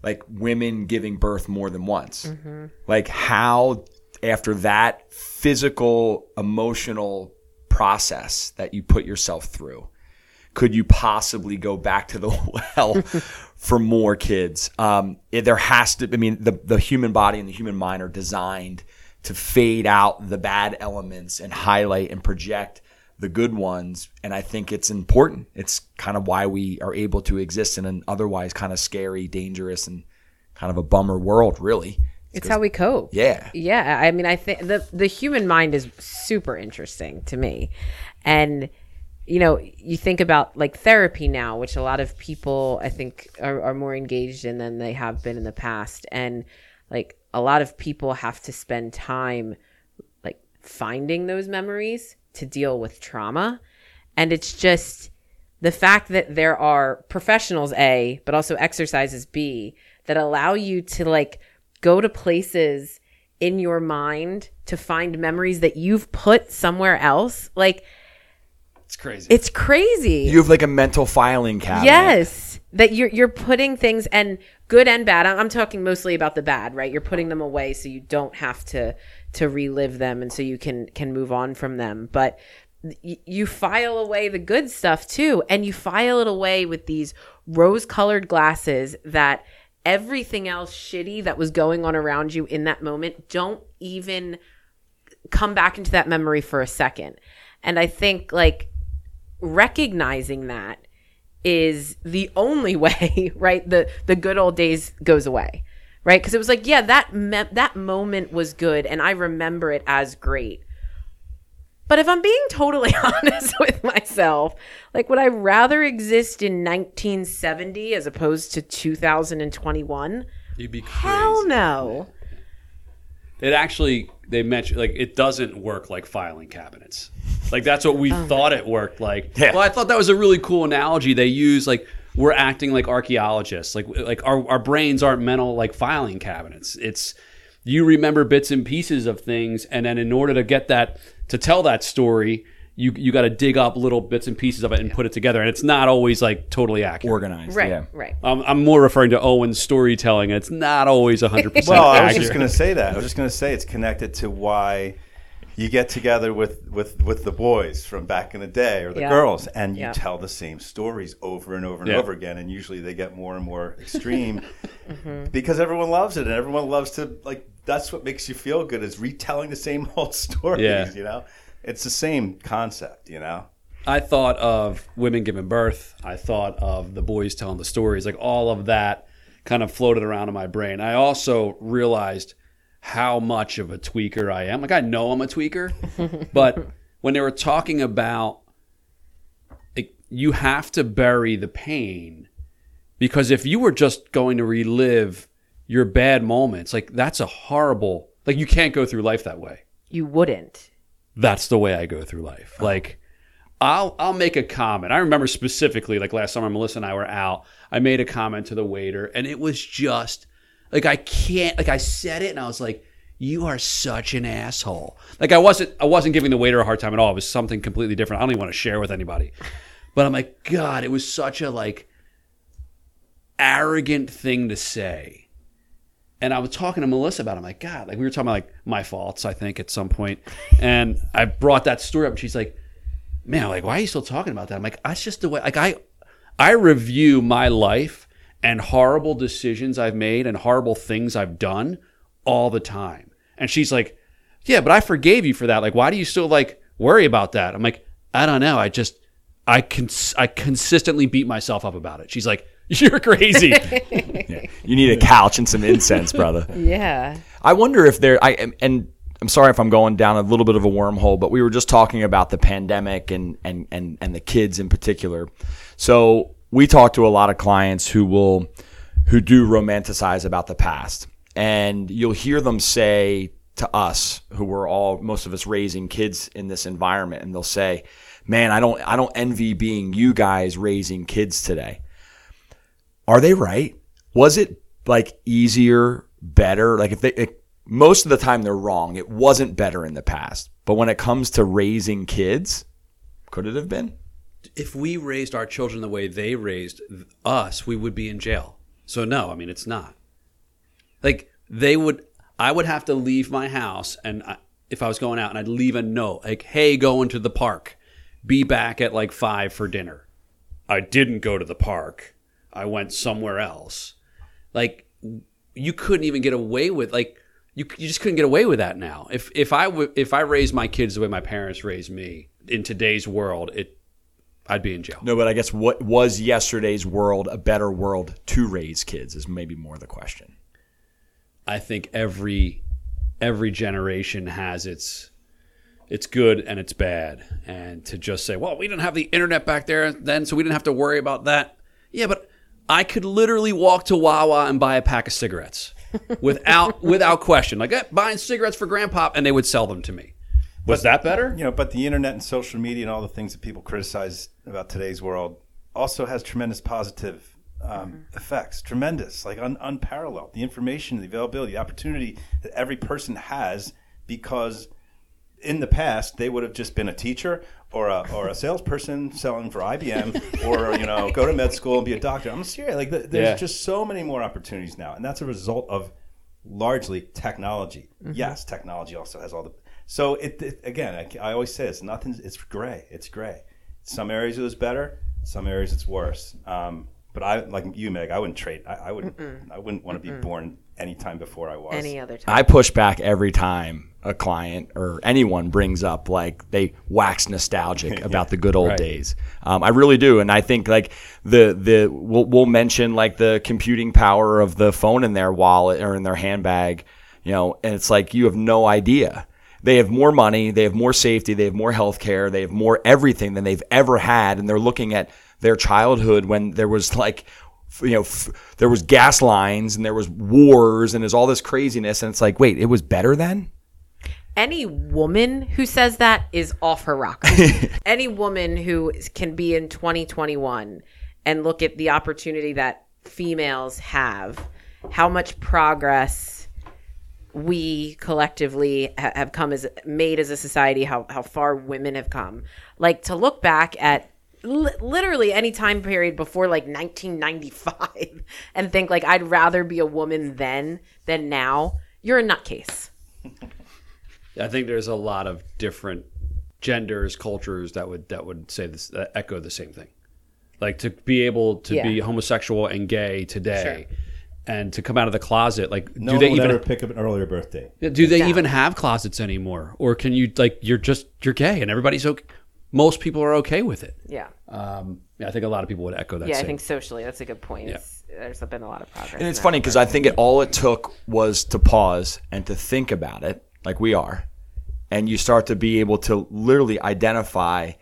like women giving birth more than once. Like how after that physical, emotional process that you put yourself through, could you possibly go back to the well for more kids? Um, it- there has to. I mean, the the human body and the human mind are designed to fade out the bad elements and highlight and project the good ones. And I think it's important. It's kind of why we are able to exist in an otherwise kind of scary, dangerous, and kind of a bummer world. Really, It's how we cope. yeah. Yeah, I mean, I think the the human mind is super interesting to me, and you know, you think about like therapy now, which a lot of people I think are, are more engaged in than they have been in the past, and like a lot of people have to spend time like finding those memories to deal with trauma, and it's just the fact that there are professionals A, but also exercises B that allow you to like go to places in your mind to find memories that you've put somewhere else. Like It's crazy. it's crazy. You have like a mental filing cabinet. yes, that you're you're putting things and good and bad. I'm I'm talking mostly about the bad, right? You're putting them away so you don't have to to relive them and so you can can move on from them. But y- you file away the good stuff too and you file it away with these rose colored glasses that everything else shitty that was going on around you in that moment don't even come back into that memory for a second and i think like recognizing that is the only way right the the good old days goes away right because it was like yeah that me- that moment was good and i remember it as great but if I'm being totally honest with myself, like would I rather exist in 1970 as opposed to 2021? You'd be crazy. Hell no. It actually they mentioned like it doesn't work like filing cabinets. Like that's what we oh. thought it worked like. Yeah. Well, I thought that was a really cool analogy they use. Like we're acting like archaeologists. Like like our our brains aren't mental like filing cabinets. It's you remember bits and pieces of things, and then in order to get that to tell that story. You, you got to dig up little bits and pieces of it and put it together, and it's not always like totally accurate. Organized. Right, Yeah. right. Um, I'm more referring to Owen's storytelling. and It's not always 100 percent Well, I was accurate. just going to say that. I was just going to say it's connected to why you get together with, with, with the boys from back in the day or the Yeah. girls, and you Yeah. tell the same stories over and over and Yeah. over again, and usually they get more and more extreme Mm-hmm. because everyone loves it, and everyone loves to like. That's what makes you feel good is retelling the same old stories. Yeah. You know, it's the same concept. You know. I thought of women giving birth. I thought of the boys telling the stories. Like all of that kind of floated around in my brain. I also realized how much of a tweaker I am. Like I know I'm a tweaker, but when they were talking about like, you have to bury the pain because if you were just going to relive your bad moments, like that's a horrible. Like you can't go through life that way You wouldn't. That's the way I go through life. Uh-huh. Like I'll I'll make a comment. I remember specifically like last summer Melissa and I were out. I made a comment to the waiter and it was just like I can't like I said it and I was like you are such an asshole. Like I wasn't I wasn't giving the waiter a hard time at all. It was something completely different. I don't even want to share with anybody. But I'm like god, it was such a like arrogant thing to say. And I was talking to Melissa about it. I'm like, God, like we were talking about like my faults, I think, at some point. And I brought that story up and she's like, Man, like, why are you still talking about that? I'm like, that's just the way like I I review my life and horrible decisions I've made and horrible things I've done all the time. And she's like, Yeah, but I forgave you for that. Like, why do you still like worry about that? I'm like, I don't know. I just I cons- I consistently beat myself up about it. She's like, You're crazy. You need a couch and some incense, brother. Yeah. I wonder if there. I am- and I'm sorry if I'm going down a little bit of a wormhole, but we were just talking about the pandemic and and and and the kids in particular. So we talk to a lot of clients who will who do romanticize about the past, and you'll hear them say to us, who were all most of us raising kids in this environment, and they'll say, "Man, I don't I don't envy being you guys raising kids today." Are they right? Was it like easier, better? Like if they, it, most of the time they're wrong. It wasn't better in the past. But when it comes to raising kids, could it have been? if we raised our children the way they raised us, we would be in jail. So no, I mean it's not. Like they would, I would have to leave my house, and I, if I was going out, and I'd leave a note like, "Hey, going to the park, be back at like five for dinner." I didn't go to the park. I went somewhere else. Like you couldn't even get away with like you, you just couldn't get away with that now. If if I w- if I raised my kids the way my parents raised me in today's world, it I'd be in jail. No, but I guess what was yesterday's world a better world to raise kids is maybe more the question. I think every every generation has its it's good and it's bad. And to just say, well, we didn't have the internet back there then, so we didn't have to worry about that. Yeah, but I could literally walk to Wawa and buy a pack of cigarettes without without question. Like eh, buying cigarettes for grandpa, and they would sell them to me. Was that better? You know, but the internet and social media and all the things that people criticize about today's world also has tremendous positive um, effects. Tremendous, like un- unparalleled. The information, the availability, the opportunity that every person has because in the past they would have just been a teacher or a or a salesperson selling for IBM or you know go to med school and be a doctor. I'm serious. Like the, there's Yeah. just so many more opportunities now, and that's a result of largely technology. Yes, technology also has all the. So it, it again, I, I always say it's nothing. It's gray. It's gray. Some areas it was better. Some areas it's worse. Um, but I like you, Meg. I wouldn't trade. I, I would. I wouldn't want to be born any time before I was. Any other time. I push back every time a client or anyone brings up like they wax nostalgic about the good old Right. days. Um, I really do, and I think like the the we'll, we'll mention like the computing power of the phone in their wallet or in their handbag, you know, and it's like you have no idea. They have more money, they have more safety, they have more health care, they have more everything than they've ever had, and they're looking at their childhood when there was like you know, f- there was gas lines and there was wars and there's all this craziness, and it's like, wait, it was better then. Any woman who says that is off her rocker. any woman who can be in 2021 and look at the opportunity that females have, how much progress we collectively ha- have come as made as a society, how how far women have come. Like to look back at li- literally any time period before like 1995 and think like I'd rather be a woman then than now. You're a nutcase. I think there's a lot of different genders, cultures that would that would say this that echo the same thing. Like to be able to be Yeah. homosexual and gay today, and to come out of the closet. Like, No do they even ever pick up an earlier birthday. do they even have closets anymore, or can you like you're just you're gay and everybody's okay? Most people are okay with it. Yeah. Um, yeah, I think a lot of people would echo that. Yeah, I think socially that's a good point. It's, there's been a lot of progress. And it's funny because I think it all it took was to pause and to think about it, like we are, and you start to be able to literally identify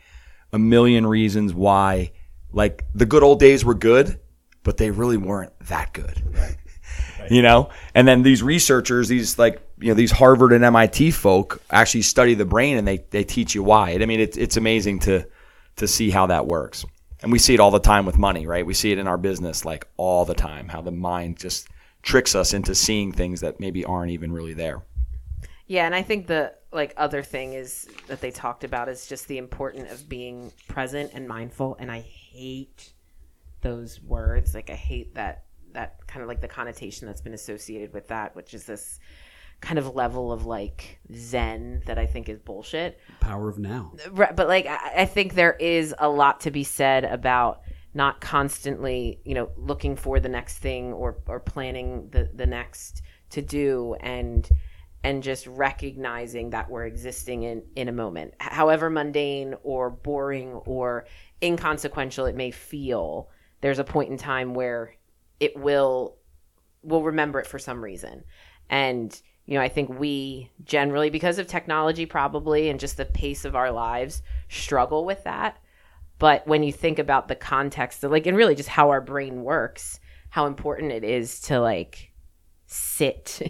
a million reasons why, like the good old days were good, but they really weren't that good. right. You know, and then these researchers, these like you know these Harvard and MIT folk actually study the brain and they they teach you why. I mean, it's it's amazing to to see how that works. And we see it all the time with money, right? We see it in our business like all the time, how the mind just tricks us into seeing things that maybe aren't even really there. Yeah, and I think the like other thing is that they talked about is just the importance of being present and mindful. And I hate those words. Like I hate that that kind of like the connotation that's been associated with that, which is this kind of level of like zen that I think is bullshit. power of now. Right, but like I, I think there is a lot to be said about not constantly, you know, looking for the next thing or or planning the the next to do and and just recognizing that we're existing in in a moment, however mundane or boring or inconsequential it may feel. There's a point in time where it will will remember it for some reason. And you know, I think we generally because of technology probably and just the pace of our lives struggle with that. But when you think about the context of like and really just how our brain works, how important it is to like sit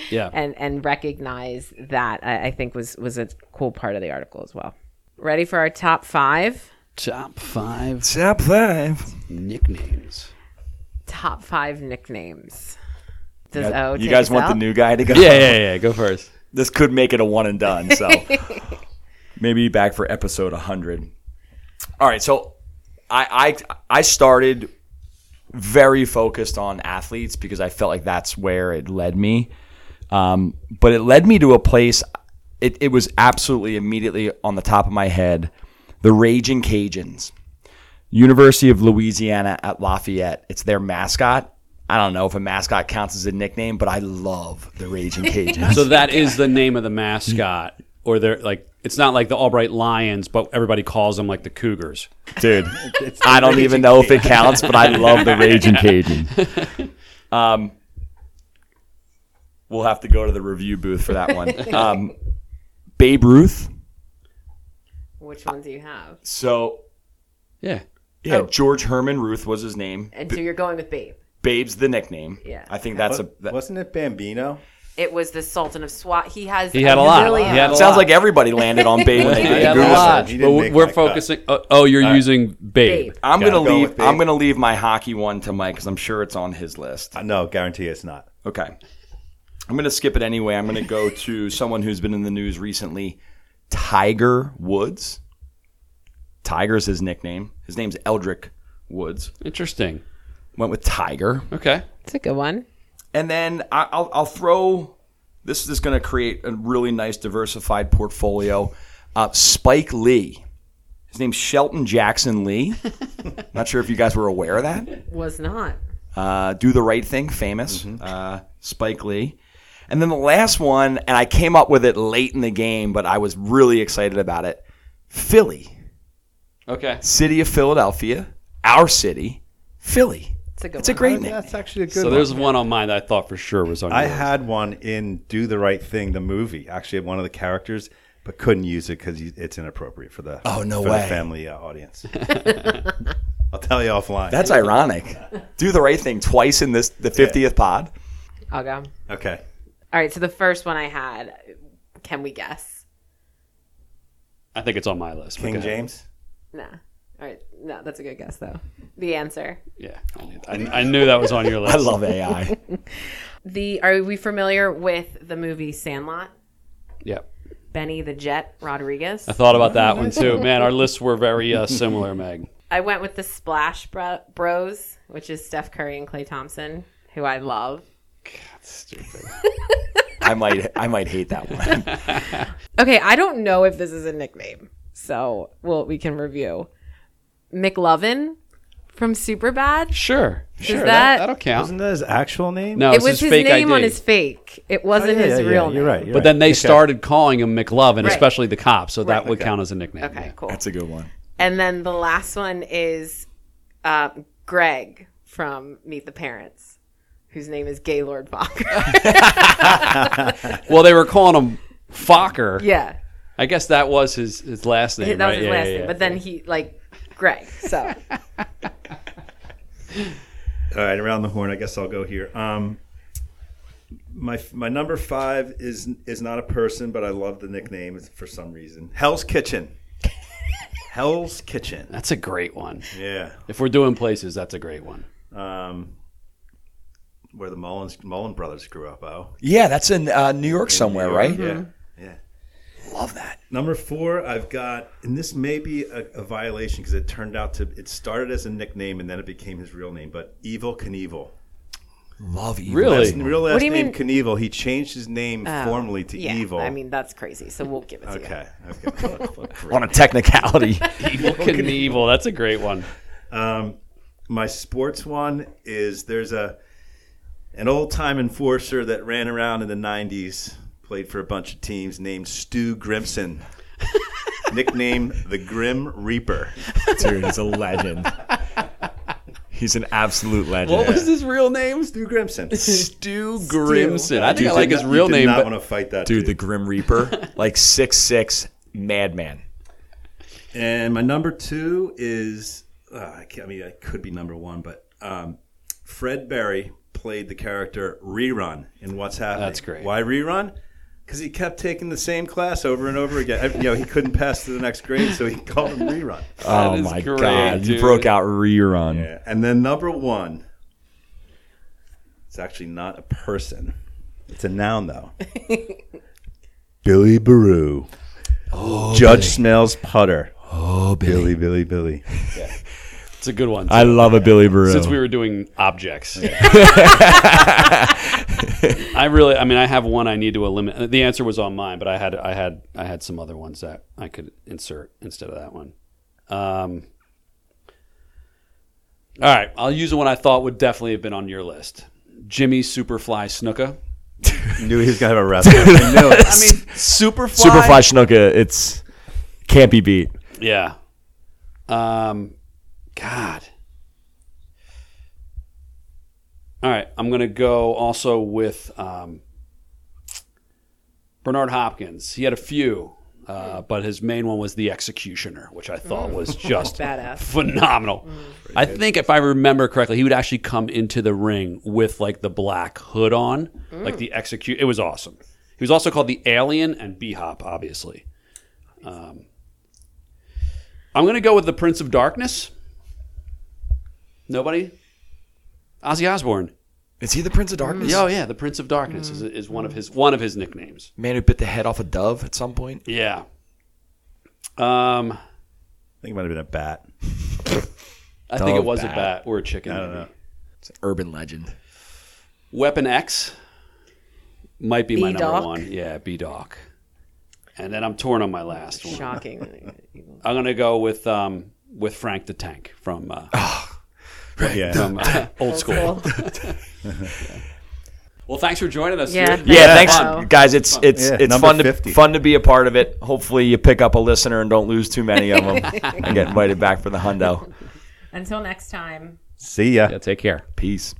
Yeah. and and recognize that I, I think was was a cool part of the article as well. Ready for our top five? Top five Top five. nicknames. Top five nicknames. Does You O guys, you guys us want the new guy to go? Yeah, yeah, yeah. Go first. This could make it a one and done. So maybe back for episode 100. All right, so I I I started very focused on athletes because I felt like that's where it led me. Um, but it led me to a place. It, it was absolutely immediately on the top of my head. The Raging Cajuns, University of Louisiana at Lafayette. It's their mascot. I don't know if a mascot counts as a nickname, but I love the Raging Cajuns. So that is the name of the mascot, or they're like it's not like the Albright Lions, but everybody calls them like the Cougars. dude. I don't even know if it counts, but I love the Raging Cajun. Um, we'll have to go to the review booth for that one. Um, Babe Ruth. Which one do you have? So Yeah, yeah, Oh. George Herman Ruth was his name. And so you're going with Babe. Babe's the nickname. Yeah. I think that's a. That, Wasn't it Bambino? It was the Sultan of SWAT. He has. He had a lot. million- He had a sounds lot. like everybody landed on Babe when he did had a Google lot. search. He But didn't we- make we're my cut. focusing. Oh, oh, you're using Babe. Babe. I'm gonna go leave. with Babe. I'm gonna leave my hockey one to Mike because I'm sure it's on his list. Uh, no, guarantee it's not. Okay. I'm going to skip it anyway. I'm going to go to someone who's been in the news recently Tiger Woods. Tiger's his nickname. His name's Eldrick Woods. Interesting. Went with Tiger. Okay. It's a good one. And then I- I'll, I'll throw this is going to create a really nice diversified portfolio. Uh, Spike Lee. His name's Shelton Jackson Lee. Not sure if you guys were aware of that. Was not. Uh, Do the Right Thing, famous. Uh, Spike Lee. And then the last one, and I came up with it late in the game, but I was really excited about it. Philly, Okay. city of Philadelphia, our city, Philly. It's a good It's a one. great name. That's actually a good one. So one. there's one on mine that I thought for sure was on. I yours. had one in Do the Right Thing, the movie. Actually, one of the characters, but couldn't use it because it's inappropriate for the Oh, no for way. the family uh, audience. I'll tell you offline. That's ironic. Do the right thing twice in this the 50th pod. I'll go. okay. All right. So the first one I had. Can we guess? I think it's on my list. but King. James. Nah. All right. No, that's a good guess though. The answer. Yeah, I knew, I, I knew that was on your list. I love AI. The are we familiar with the movie Sandlot? Yeah, Benny the Jet Rodriguez. I thought about that one too. Man, our lists were very uh, similar, Meg. I went with the Splash Bros, which is Steph Curry and Klay Thompson, who I love. Stupid. I might I might hate that one. Okay, I don't know if this is a nickname, so well we can review. McLovin from Superbad. Sure, sure. that- That, that'll count. Wasn't that his actual name? No, It it's was his, his fake name ID. on his fake. It Oh, wasn't yeah, his yeah, real yeah, name. You're right. You're But right. then they Okay. started calling him McLovin, Right. especially the cops, so that would Okay. count as a nickname. Okay, yeah. cool. That's a good one. And then the last one is uh, Greg from Meet the Parents, whose name is Gaylord Fokker. Well, they were calling him Fokker. yeah, I guess that was his, his last name. that was his Yeah, last yeah, name. yeah. But then he like Greg. So All right, around the horn. I guess I'll go here. Um, my my number five is is not a person, but I love the nickname for some reason. Hell's Kitchen. Hell's Kitchen. that's a great one. Yeah. If we're doing places, that's a great one. Um, where the Mullins Mullen brothers grew up. Oh, Yeah, that's in uh, New York somewhere, right? Yeah. Yeah. Love that. Number four, I've got, and this may be a, a violation because it turned out to, it started as a nickname and then it became his real name, but Evil Knievel. Love evil. Really? His real last do you name mean? Knievel. He changed his name Oh, formally to yeah, Evil. I mean that's crazy. So we'll give it to you. okay. Okay. Look, look. On a technicality. Evil Knievel. That's a great one. Um, my sports one is there's a an old time enforcer that ran around in the '90s, played for a bunch of teams, named Stu Grimson, nickname the Grim Reaper. Dude, he's a legend. He's an absolute legend. What was his real name? Stu Grimson. Stu Grimson. I think You I like his not- real you did name, Not but want to fight that Dude, the. Grim Reaper, like six six madman. And my number two is, uh, I, can't- I mean, it could be number one, but um, Fred Berry played the character Rerun in What's Happening. That's great. Why Rerun? Because he kept taking the same class over and over again. You know, he couldn't pass to the next grade, so he called him Rerun. Oh my great, god, you dude. broke out rerun. Yeah. And then number one, it's actually not a person. It's a noun, though. Billy Baroo. Oh, Judge Smails Putter. Oh, Billy, Billy, Billy. It's a good one. I love a Billy Baroo. Since we were doing objects, I really, I mean, I have one I need to eliminate. The answer was on mine, but I had, I had, I had some other ones that I could insert instead of that one. Um, all right, I'll use the one I thought would definitely have been on your list. Jimmy Superfly Snuka. Knew he was gonna have a wrestler. I knew it. I mean, Superfly. Superfly Schnucka, it's can't be beat. Yeah. Um, God. All right, I'm gonna go also with um, Bernard Hopkins. He had a few, uh, but his main one was the Executioner, which I thought was just Badass. phenomenal. I think if I remember correctly, he would actually come into the ring with like the black hood on, like the execute. It was awesome. He was also called the Alien and B Hop, obviously. Um, I'm gonna go with the Prince of Darkness. Nobody. Ozzy Osbourne. Is he the Prince of Darkness? Oh yeah, the Prince of Darkness is, is one of his one of his nicknames. Man who bit the head off a dove at some point. Yeah. Um, I think it might have been a bat. I think it Dove was a bat. bat or a chicken. I don't maybe. know. It's an urban legend. Weapon X might be my number B-Doc. one. Yeah, B Doc. And then I'm torn on my last one. Shocking. I'm gonna go with um, with Frank the Tank from uh, Yeah. from uh, old school. Well, thanks for joining us. Yeah, thanks. Yeah, thanks, Fun. guys. It's it's Yeah, it's number fun to 50. fun to be a part of it. Hopefully, you pick up a listener and don't lose too many of them and get invited back for the hundo. Until next time. See ya. Yeah, take care. Peace.